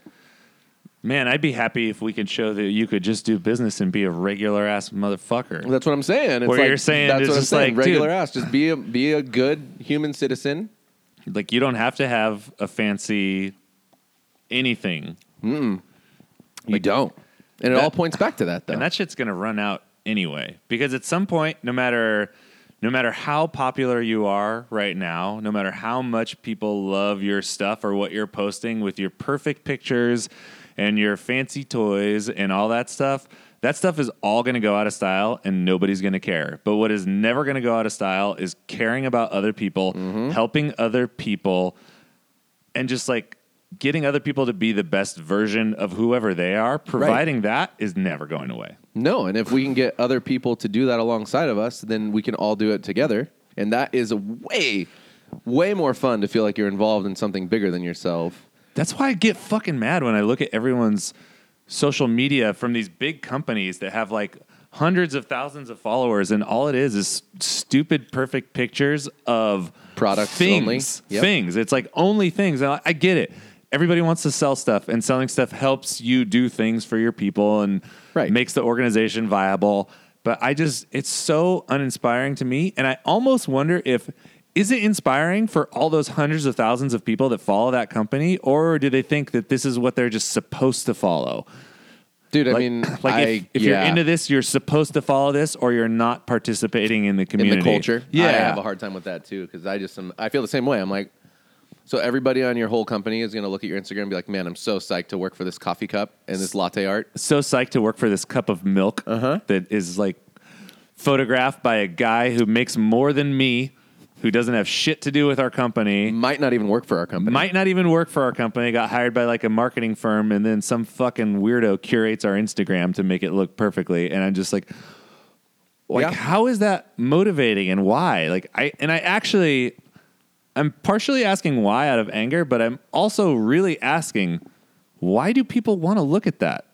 Man, I'd be happy if we could show that you could just do business and be a regular ass motherfucker. That's what I'm saying. It's Where like, you're saying that's what I'm just saying. like, regular dude- ass. Just be a be a good human citizen. Like you don't have to have a fancy anything. You don't, and it all points back to that, though. And that shit's gonna run out anyway. Because at some point, no matter no matter how popular you are right now, no matter how much people love your stuff or what you're posting with your perfect pictures and your fancy toys and all that stuff, that stuff is all going to go out of style and nobody's going to care. But what is never going to go out of style is caring about other people, mm-hmm. helping other people, and just like getting other people to be the best version of whoever they are, providing that is never going away. No, and if we can get other people to do that alongside of us, then we can all do it together. And that is a way, way more fun to feel like you're involved in something bigger than yourself. That's why I get fucking mad when I look at everyone's social media from these big companies that have like hundreds of thousands of followers, and all it is is stupid, perfect pictures of Products things. only. Yep. Things. It's like only things. And I, I get it. Everybody wants to sell stuff, and selling stuff helps you do things for your people and Right. makes the organization viable. But I just, it's so uninspiring to me. And I almost wonder if, is it inspiring for all those hundreds of thousands of people that follow that company, or do they think that this is what they're just supposed to follow? Dude, I mean, like I, if, if yeah, you're into this, you're supposed to follow this, or you're not participating in the in community. the culture, Yeah, I have a hard time with that too because I just am, I feel the same way. I'm like, so everybody on your whole company is going to look at your Instagram and be like, man, I'm so psyched to work for this coffee cup and this latte art. so psyched to work for this cup of milk Uh-huh. that is like photographed by a guy who makes more than me, who doesn't have shit to do with our company, Might not even work for our company. might not even work for our company, got hired by like a marketing firm, and then some fucking weirdo curates our Instagram to make it look perfectly. And I'm just like, like, Yeah. how is that motivating and why? Like, I, and I actually, I'm partially asking why out of anger, but I'm also really asking, why do people want to look at that?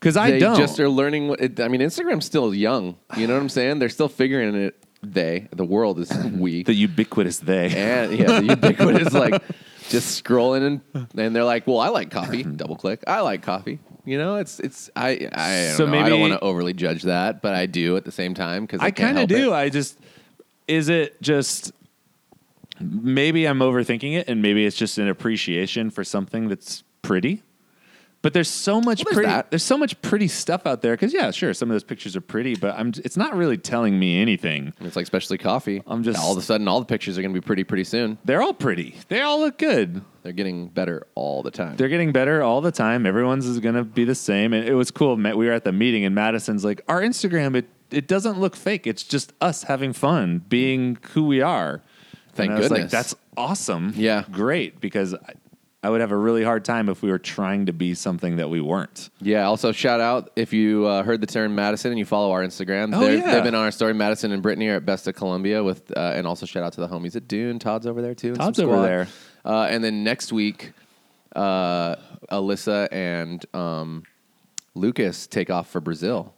Because I they don't. just are learning. What it, I mean, Instagram's still young. You know what I'm saying? They're still figuring it. They, the world is we. the ubiquitous they. and yeah, the ubiquitous like just scrolling and and they're like, well, I like coffee. Double click. I like coffee. You know, it's it's I I don't So know. I don't want to overly judge that, but I do at the same time because I, I kind of do. It. I just is it just maybe I'm overthinking it, and maybe it's just an appreciation for something that's pretty. But there's so much Well, there's pretty. that. There's so much pretty stuff out there. Because yeah, sure, some of those pictures are pretty, but I'm. It's not really telling me anything. It's like especially coffee. I'm just- all of a sudden all the pictures are going to be pretty pretty soon. They're all pretty. They all look good. They're getting better all the time. They're getting better all the time. Everyone's is going to be the same. And it was cool. We were at the meeting, and Madison's like, "Our Instagram, it it doesn't look fake. It's just us having fun, being who we are." Thank and I was like, "That's awesome. Yeah. great." Because I, I would have a really hard time if we were trying to be something that we weren't. Yeah. Also, shout out if you uh, heard the term Madison and you follow our Instagram. Oh, yeah. They've been on our story. Madison and Brittany are at Best of Colombia with, uh, and also shout out to the homies at Dune. Todd's over there too. Todd's over there. Uh, and then next week, uh, Alyssa and um, Lucas take off for Brazil.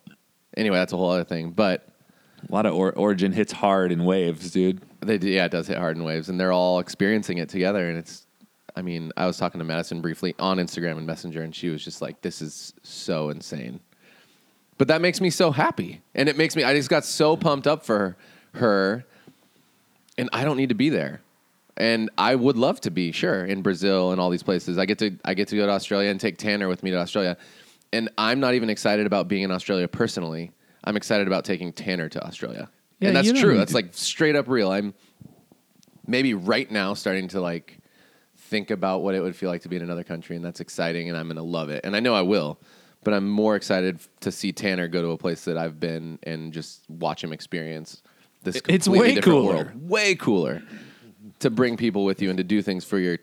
Anyway, that's a whole other thing. But A lot of or- origin hits hard in waves, dude. they do, yeah, it does hit hard in waves, and they're all experiencing it together. And it's, I mean, I was talking to Madison briefly on Instagram and Messenger, and she was just like, "This is so insane." But that makes me so happy, and it makes me. I just got so pumped up for her, and I don't need to be there. And I would love to be sure in Brazil and all these places. I get to I get to go to Australia and take Tanner with me to Australia, and I'm not even excited about being in Australia personally. I'm excited about taking Tanner to Australia, Yeah, and that's true. That's like straight up real. I'm maybe right now starting to like think about what it would feel like to be in another country, and that's exciting, and I'm gonna love it, and I know I will. But I'm more excited to see Tanner go to a place that I've been and just watch him experience this. It's way cooler. world. way cooler to bring people with you and to do things for your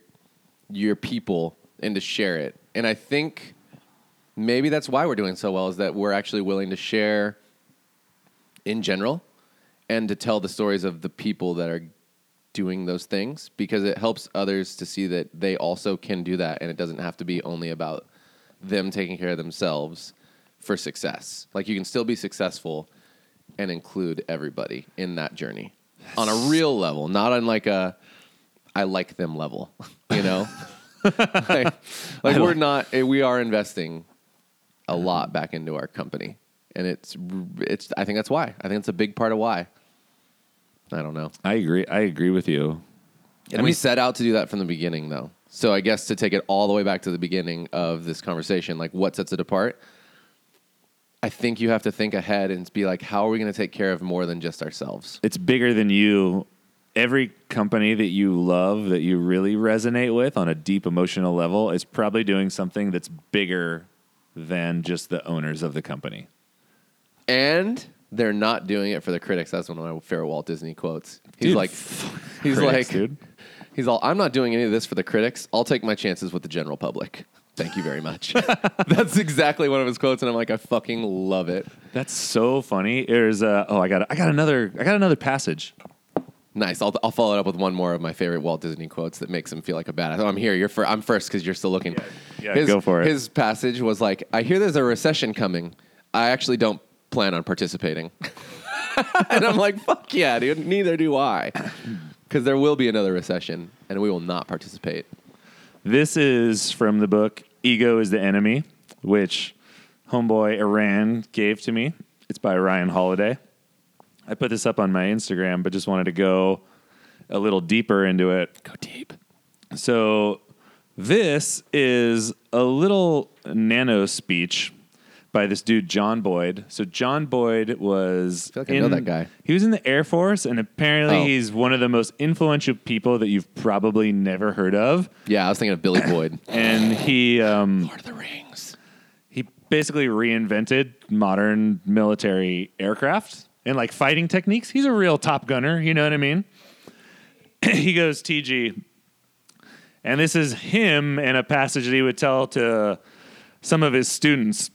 your people and to share it. And I think maybe that's why we're doing so well is that we're actually willing to share in general and to tell the stories of the people that are doing those things because it helps others to see that they also can do that and it doesn't have to be only about them taking care of themselves for success. Like you can still be successful and include everybody in that journey on a real level, not on like a I like them level, you know? like, like we're not eh, we are investing a lot back into our company. And it's it's I think that's why. I think it's a big part of why. I don't know. I agree. I agree with you. And we set out to do that from the beginning, though. So I guess to take it all the way back to the beginning of this conversation, like what sets it apart, I think you have to think ahead and be like, how are we going to take care of more than just ourselves? It's bigger than you. Every company that you love, that you really resonate with on a deep emotional level, is probably doing something that's bigger than just the owners of the company. And they're not doing it for the critics. That's one of my favorite Walt Disney quotes. He's Dude, like, he's critics, like, dude. he's all, I'm not doing any of this for the critics. I'll take my chances with the general public. Thank you very much. That's exactly one of his quotes, and I'm like, I fucking love it. That's so funny. There's uh, oh, I got I got another I got another passage. Nice. I'll, I'll follow it up with one more of my favorite Walt Disney quotes that makes him feel like a badass. Oh, I'm here. You're fir- I'm first because you're still looking. yeah, his, go for it. His passage was like, "I hear there's a recession coming. I actually don't plan on participating." and I'm like, "Fuck yeah, dude. Neither do I." Because there will be another recession, and we will not participate. This is from the book Ego is the Enemy, which homeboy Iran gave to me. It's by Ryan Holiday. I put this up on my Instagram, but just wanted to go a little deeper into it. Go deep. So, this is a little nano speech by this dude John Boyd. So John Boyd was I feel like I know that guy. He was in the Air Force and apparently Oh. he's one of the most influential people that you've probably never heard of. Yeah, I was thinking of Billy Boyd. And he um, Lord of the Rings. he basically reinvented modern military aircraft and like fighting techniques. He's a real top gunner, you know what I mean? he goes, TG, and this is him in a passage that he would tell to some of his students.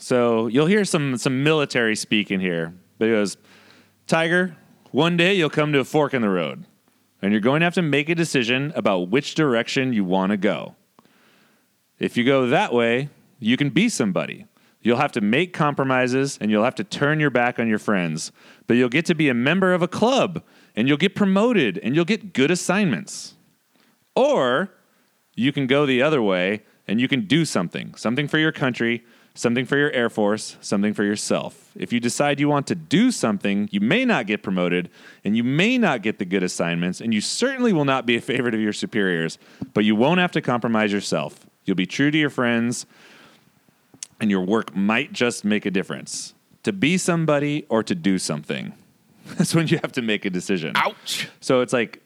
So you'll hear some some military speak in here. But he goes, Tiger, one day you'll come to a fork in the road, and you're going to have to make a decision about which direction you want to go. If you go that way, you can be somebody. You'll have to make compromises and you'll have to turn your back on your friends. But you'll get to be a member of a club and you'll get promoted and you'll get good assignments. Or you can go the other way and you can do something something for your country, something for your Air Force, something for yourself. If you decide you want to do something, you may not get promoted and you may not get the good assignments, and you certainly will not be a favorite of your superiors, but you won't have to compromise yourself. You'll be true to your friends, and your work might just make a difference. To be somebody or to do something. That's when you have to make a decision. Ouch. So it's like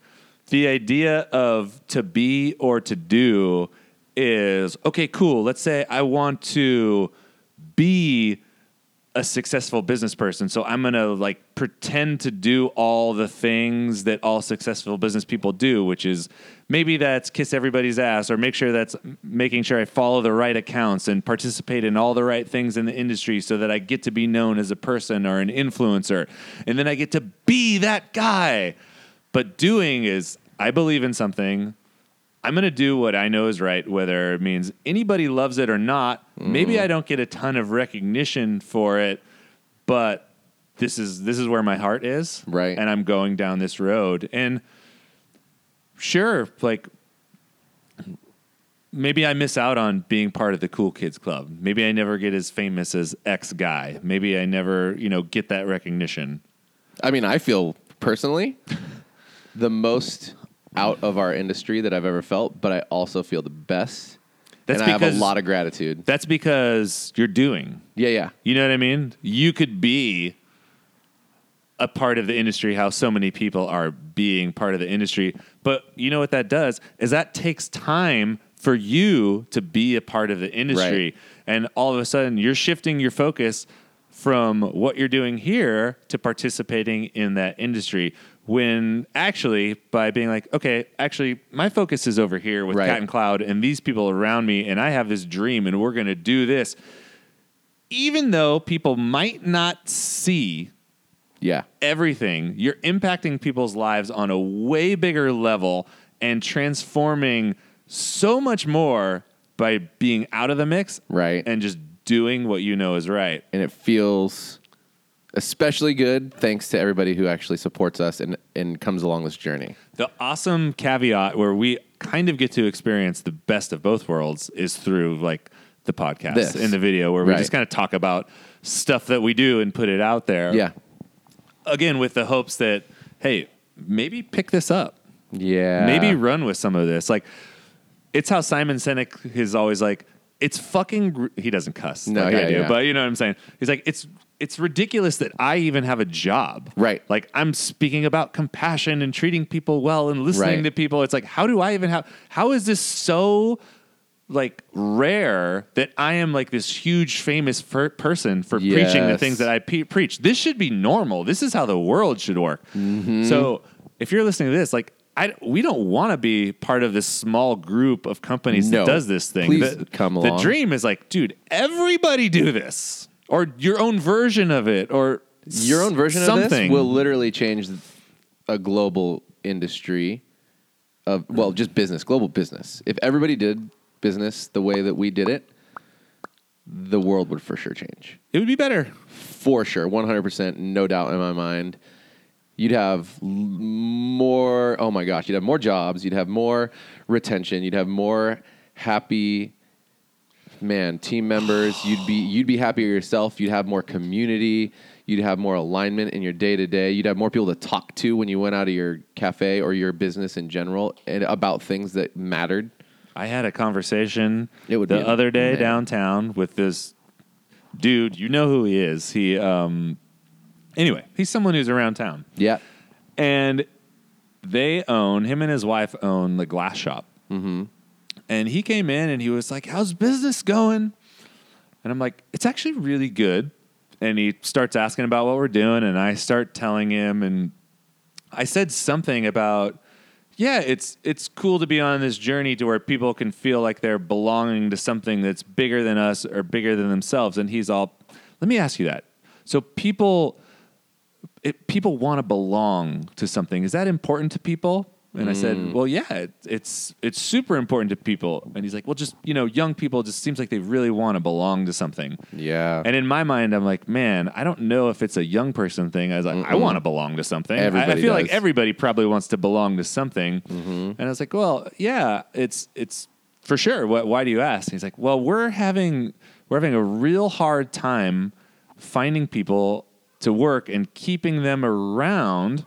the idea of to be or to do is okay, cool. Let's say I want to be a successful business person. So I'm going to like pretend to do all the things that all successful business people do, which is maybe that's kiss everybody's ass or make sure that's making sure I follow the right accounts and participate in all the right things in the industry so that I get to be known as a person or an influencer. And then I get to be that guy. But doing is, I believe in something. I'm going to do what I know is right, whether it means anybody loves it or not. Maybe mm. I don't get a ton of recognition for it, but this is this is where my heart is, Right. And I'm going down this road, and sure, like maybe I miss out on being part of the cool kids club. Maybe I never get as famous as X guy. Maybe I never, you know, get that recognition. I mean, I feel personally the most out of our industry that I've ever felt, but I also feel the best. That's and I have a lot of gratitude. That's because you're doing. Yeah, yeah. You know what I mean? You could be a part of the industry how so many people are being part of the industry. But you know what that does is that takes time for you to be a part of the industry. Right. And all of a sudden you're shifting your focus from what you're doing here to participating in that industry. When actually, by being like, okay, actually, my focus is over here with Right. Cat and Cloud and these people around me, and I have this dream, and we're going to do this even though people might not see Yeah. everything. You're impacting people's lives on a way bigger level and transforming so much more by being out of the mix Right. and just doing what you know is right. and it feels especially good thanks to everybody who actually supports us and, and comes along this journey. The awesome caveat where we kind of get to experience the best of both worlds is through like the podcast This. in the video where we Right. just kind of talk about stuff that we do and put it out there. Yeah. Again, with the hopes that, hey, maybe pick this up. Yeah. maybe run with some of this. Like, it's how Simon Sinek is always like, it's fucking. He doesn't cuss No, like I do, yeah. but you know what I'm saying. He's like, it's it's ridiculous that I even have a job. Right. Like I'm speaking about compassion and treating people well and listening Right. to people. It's like, how do I even have? How is this so? Like rare that I am like this huge famous fir- person for preaching the things that I pe- preach. This should be normal. This is how the world should work. Mm-hmm. So if you're listening to this, like I, we don't want to be part of this small group of companies No. that does this thing. Please the, come the dream is like, dude, everybody do this, or your own version of it, or your own version something. of this will literally change a global industry of well, just business, global business. If everybody did business the way that we did it, the world would for sure change. it would be better. For sure, 100%, no doubt in my mind. You'd have l- more, oh my gosh, you'd have more jobs, you'd have more retention, you'd have more happy man, team members, you'd be you'd be happier yourself, you'd have more community, you'd have more alignment in your day to day, you'd have more people to talk to when you went out of your cafe or your business in general and about things that mattered. I had a conversation It would the other day man. downtown with this dude. You know who he is. He um anyway, he's someone who's around town. Yeah. And they own him and his wife own the glass shop. Mm-hmm. And he came in and he was like, "How's business going?" And I'm like, "It's actually really good." And he starts asking about what we're doing, and I start telling him, and I said something about, "Yeah, it's it's cool to be on this journey to where people can feel like they're belonging to something that's bigger than us or bigger than themselves." And he's all, "Let me ask you that." So people it, people want to belong to something. Is that important to people? And I said, mm. well, yeah, it, it's it's super important to people. And he's like, well, just you know, young people just seems like they really want to belong to something. Yeah. And in my mind, I'm like, man, I don't know if it's a young person thing. I was like, I want to belong to something. I- I, Everybody feel like does. everybody probably wants to belong to something. Mm-hmm. And I was like, well, yeah, it's it's for sure. What, why do you ask? he's like, well, we're having we're having a real hard time finding people to work and keeping them around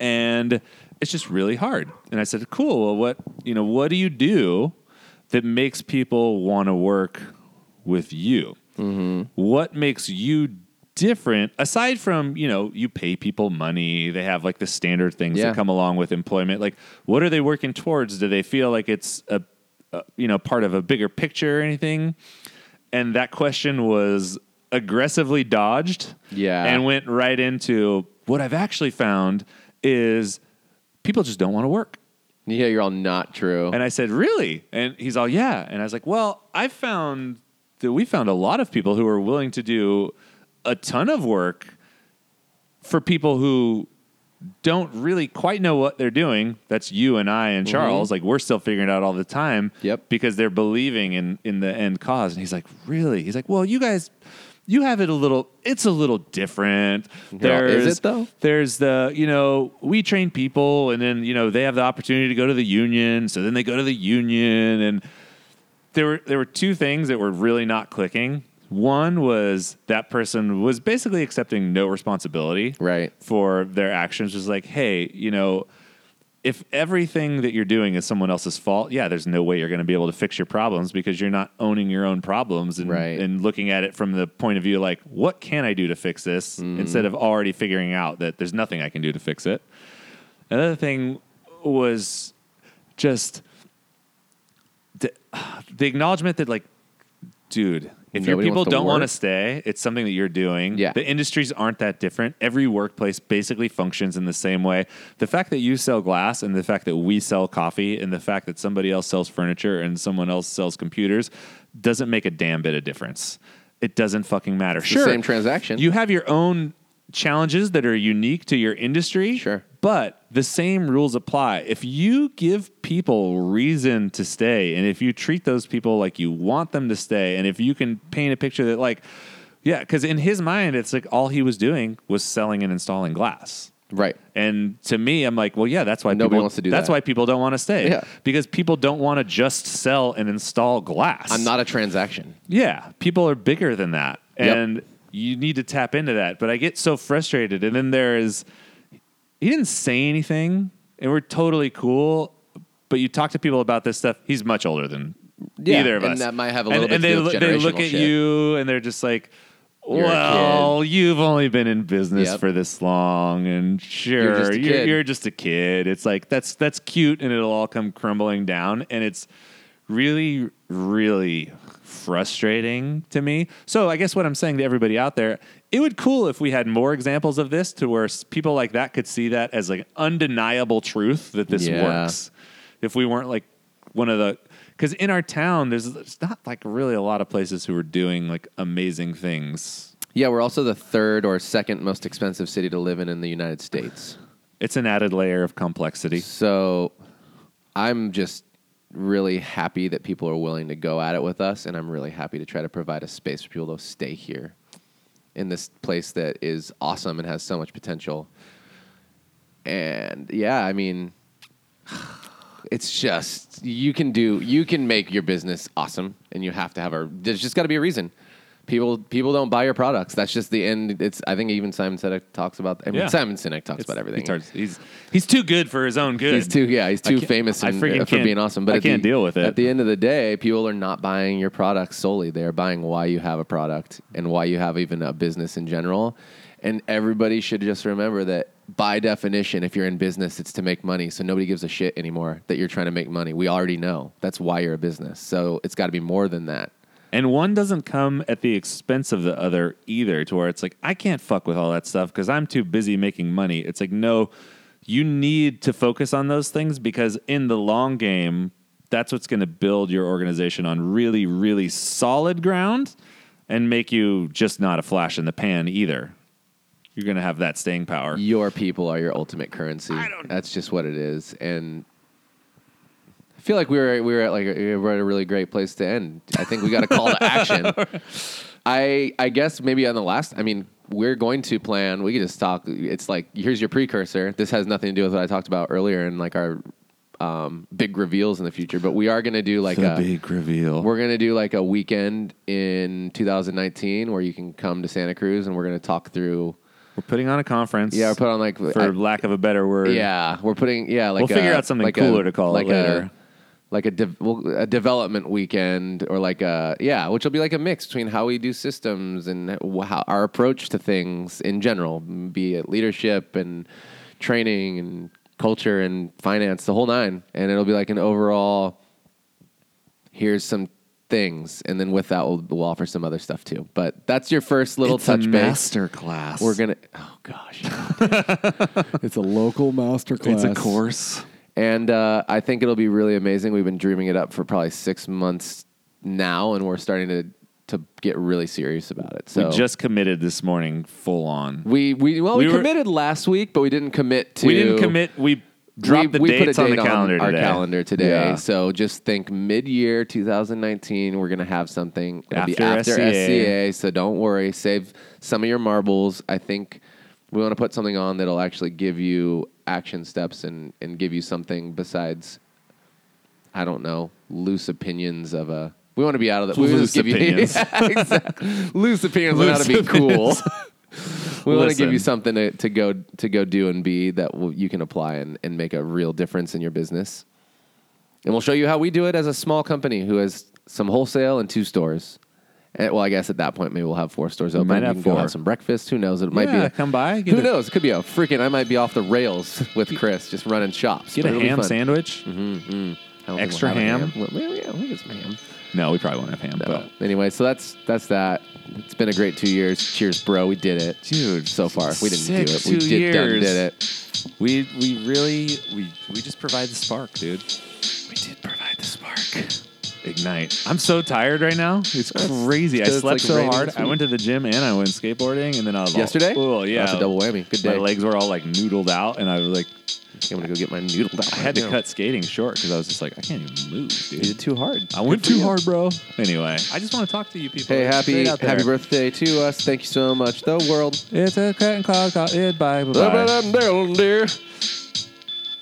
and it's just really hard. And I said, "Cool. Well, what you know? What do you do that makes people want to work with you? Mm-hmm. What makes you different aside from you know you pay people money? They have like the standard things Yeah. that come along with employment. Like, what are they working towards? Do they feel like it's a, a you know part of a bigger picture or anything?" And that question was aggressively dodged Yeah. and went right into what I've actually found is people just don't want to work. yeah, you're all not true. And I said, Really? And he's all, Yeah. And I was like, Well, I found that we found a lot of people who are willing to do a ton of work for people who don't really quite know what they're doing. That's you and I and mm-hmm. Charles. Like we're still figuring it out all the time. Yep. Because they're believing in in the end cause. And he's like, Really? He's like, Well, you guys you have it a little it's a little different. They're "Is There's it, though?" there's the you know we train people and then you know they have the opportunity to go to the union so then they go to the union and there were there were two things that were really not clicking one was that person was basically accepting no responsibility Right. for their actions just like hey you know if everything that you're doing is someone else's fault, yeah, there's no way you're going to be able to fix your problems because you're not owning your own problems and, Right. and looking at it from the point of view like, what can I do to fix this Mm-hmm. instead of already figuring out that there's nothing I can do to fix it. Another thing was just the, the acknowledgement that, like, dude, if your people don't want to stay, it's something that you're doing. Yeah. The industries aren't that different. Every workplace basically functions in the same way. The fact that you sell glass and the fact that we sell coffee and the fact that somebody else sells furniture and someone else sells computers doesn't make a damn bit of difference. It doesn't fucking matter. the sure. same transaction. You have your own challenges that are unique to your industry. Sure. But the same rules apply. If you give people reason to stay and if you treat those people like you want them to stay and if you can paint a picture that like yeah, cuz in his mind it's like all he was doing was selling and installing glass. Right. And to me, I'm like, well, yeah, that's why Nobody people, wants to do That's that. why people don't want to stay. Yeah. Because people don't want to just sell and install glass. I'm not a transaction. Yeah, people are bigger than that, Yep. and you need to tap into that. But I get so frustrated, and then there is he didn't say anything, and we're totally cool. But you talk to people about this stuff. He's much older than Yeah, either of and us. that might have a And- little bit and they, lo- they look at shit. you, and they're just like. You're well, you've only been in business Yep. for this long, and sure, just you're, you're just a kid. It's like that's that's cute, and it'll all come crumbling down, and it's really, really frustrating to me. So I guess what I'm saying to everybody out there, it would cool if we had more examples of this to where people like that could see that as like undeniable truth that this Yeah. works. If we weren't like one of the because in our town there's, there's not like really a lot of places who are doing like amazing things. Yeah, we're also the third or second most expensive city to live in in the United States. It's an added layer of complexity. So I'm just really happy that people are willing to go at it with us, and I'm really happy to try to provide a space for people to stay here in this place that is awesome and has so much potential. And yeah, I mean, it's just you can do you can make your business awesome, and you have to have a. There's just got to be a reason. People people don't buy your products. That's just the end. It's I think even Simon Sinek talks about. I mean, Yeah. Simon Sinek talks It's- about everything. He's, hard- he's he's too good for his own good. He's too yeah, he's too famous and, uh, for being awesome. But I can't deal with it. At the end of the day, people are not buying your product solely. They're buying why you have a product and why you have even a business in general. And everybody should just remember that by definition, if you're in business, it's to make money. So nobody gives a shit anymore that you're trying to make money. We already know that's why you're a business. So it's got to be more than that. And one doesn't come at the expense of the other either, to where it's like, I can't fuck with all that stuff because I'm too busy making money. It's like, no, you need to focus on those things because in the long game, that's what's going to build your organization on really, really solid ground and make you just not a flash in the pan either. You're going to have that staying power. Your people are your ultimate currency. I don't- That's just what it is. And I feel like we were we were at like a, we were at a really great place to end. I think we got a call to action. I I guess maybe on the last. I mean, we're going to plan. We could just talk. It's like here's your precursor. This has nothing to do with what I talked about earlier and like our um, big reveals in the future. But we are going to do like the a big reveal. we're gonna do like a weekend in 2019 where you can come to Santa Cruz and we're gonna talk through. We're putting on a conference. Yeah, we're putting on like for I- lack of a better word. yeah, we're putting yeah like We'll figure out something like cooler a, to call it later. A, like a, de- well, a development weekend or like a yeah, which will be like a mix between how we do systems and how our approach to things in general, be it leadership and training and culture and finance, the whole nine, and it'll be like an overall. Here's some things, and then with that, we'll, we'll offer some other stuff too. But that's your first little it's touch a base. master class. We're gonna. Oh gosh. It's a local master class. It's a course. And uh, I think it'll be really amazing. We've been dreaming it up for probably six months now, and we're starting to to get really serious about it. So we just committed this morning, full on. we we well we, we were- committed last week, but we didn't commit to. we didn't commit. We dropped we, the we put a dates on the calendar our today. calendar today. Yeah. So just think mid-year 2019. We're gonna have something. It'll be After after SCA. SCA. So don't worry. Save some of your marbles. I think we want to put something on that'll actually give you action steps and and give you something besides. I don't know loose opinions of a. We want to be out of the we Loose give you- opinions. Yeah, exactly. loose opinions on how to be Loose cool. we want to give you something to, to go to go do and be that will, you can apply and, and make a real difference in your business. And we'll show you how we do it as a small company who has some wholesale and two stores. And, well, I guess at that point maybe we'll have four stores open. might you have can go four. have some breakfast. Who knows? It might be. Yeah, A, come by, get Who a- knows? It could be a freaking. I might be off the rails with Chris, just running shops. Get but a it'll be ham fun. sandwich. Mm-hmm, mm-hmm. I don't think Extra we'll have ham? Well, maybe, yeah, we'll get some ham. No, we probably won't have ham. No. But Anyway, so that's that's that. It's been a great two years. Cheers, bro. We did it, dude, So far, we didn't do it. We two did done years. did it. We we really we we just provide the spark, dude. We did provide the spark. Ignite. I'm so tired right now. It's crazy. I it's slept like so raining hard. this I went to the gym and I went skateboarding, and then I was all- Yesterday? Oh yeah, That's a double whammy. Good day. My legs were all like noodled out, and I was like, I'm gonna go get my noodle. I had to cut skating short because I was just like, I can't even move, You dude. did too hard. I went too you. hard, bro. Anyway, I just want to talk to you people. Hey, happy great out there. happy birthday to us. Thank you so much, the world. It's a cat and cloud. Yeah, bye, bye,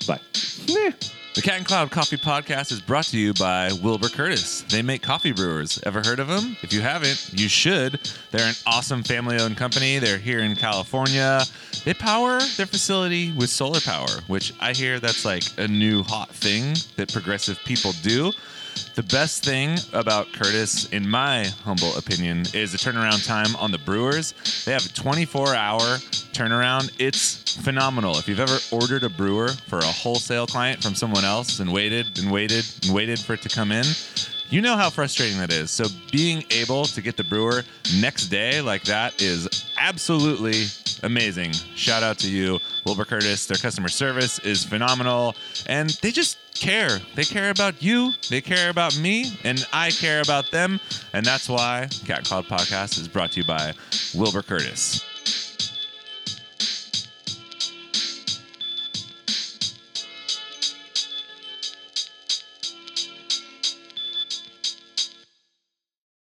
bye. The Cat and Cloud Coffee Podcast is brought to you by Wilbur Curtis. They make coffee brewers. Ever heard of them? If you haven't, you should. They're an awesome family owned company. They're here in California. They power their facility with solar power, which I hear that's like a new hot thing that progressive people do. The best thing about Curtis, in my humble opinion, is the turnaround time on the brewers. They have a 24 hour turnaround. It's phenomenal. If you've ever ordered a brewer for a wholesale client from someone else and waited and waited and waited for it to come in, you know how frustrating that is. So being able to get the brewer next day like that is absolutely amazing. Shout out to you, Wilbur Curtis. Their customer service is phenomenal and they just care. They care about you, they care about me, and I care about them. And that's why Cat Cloud Podcast is brought to you by Wilbur Curtis.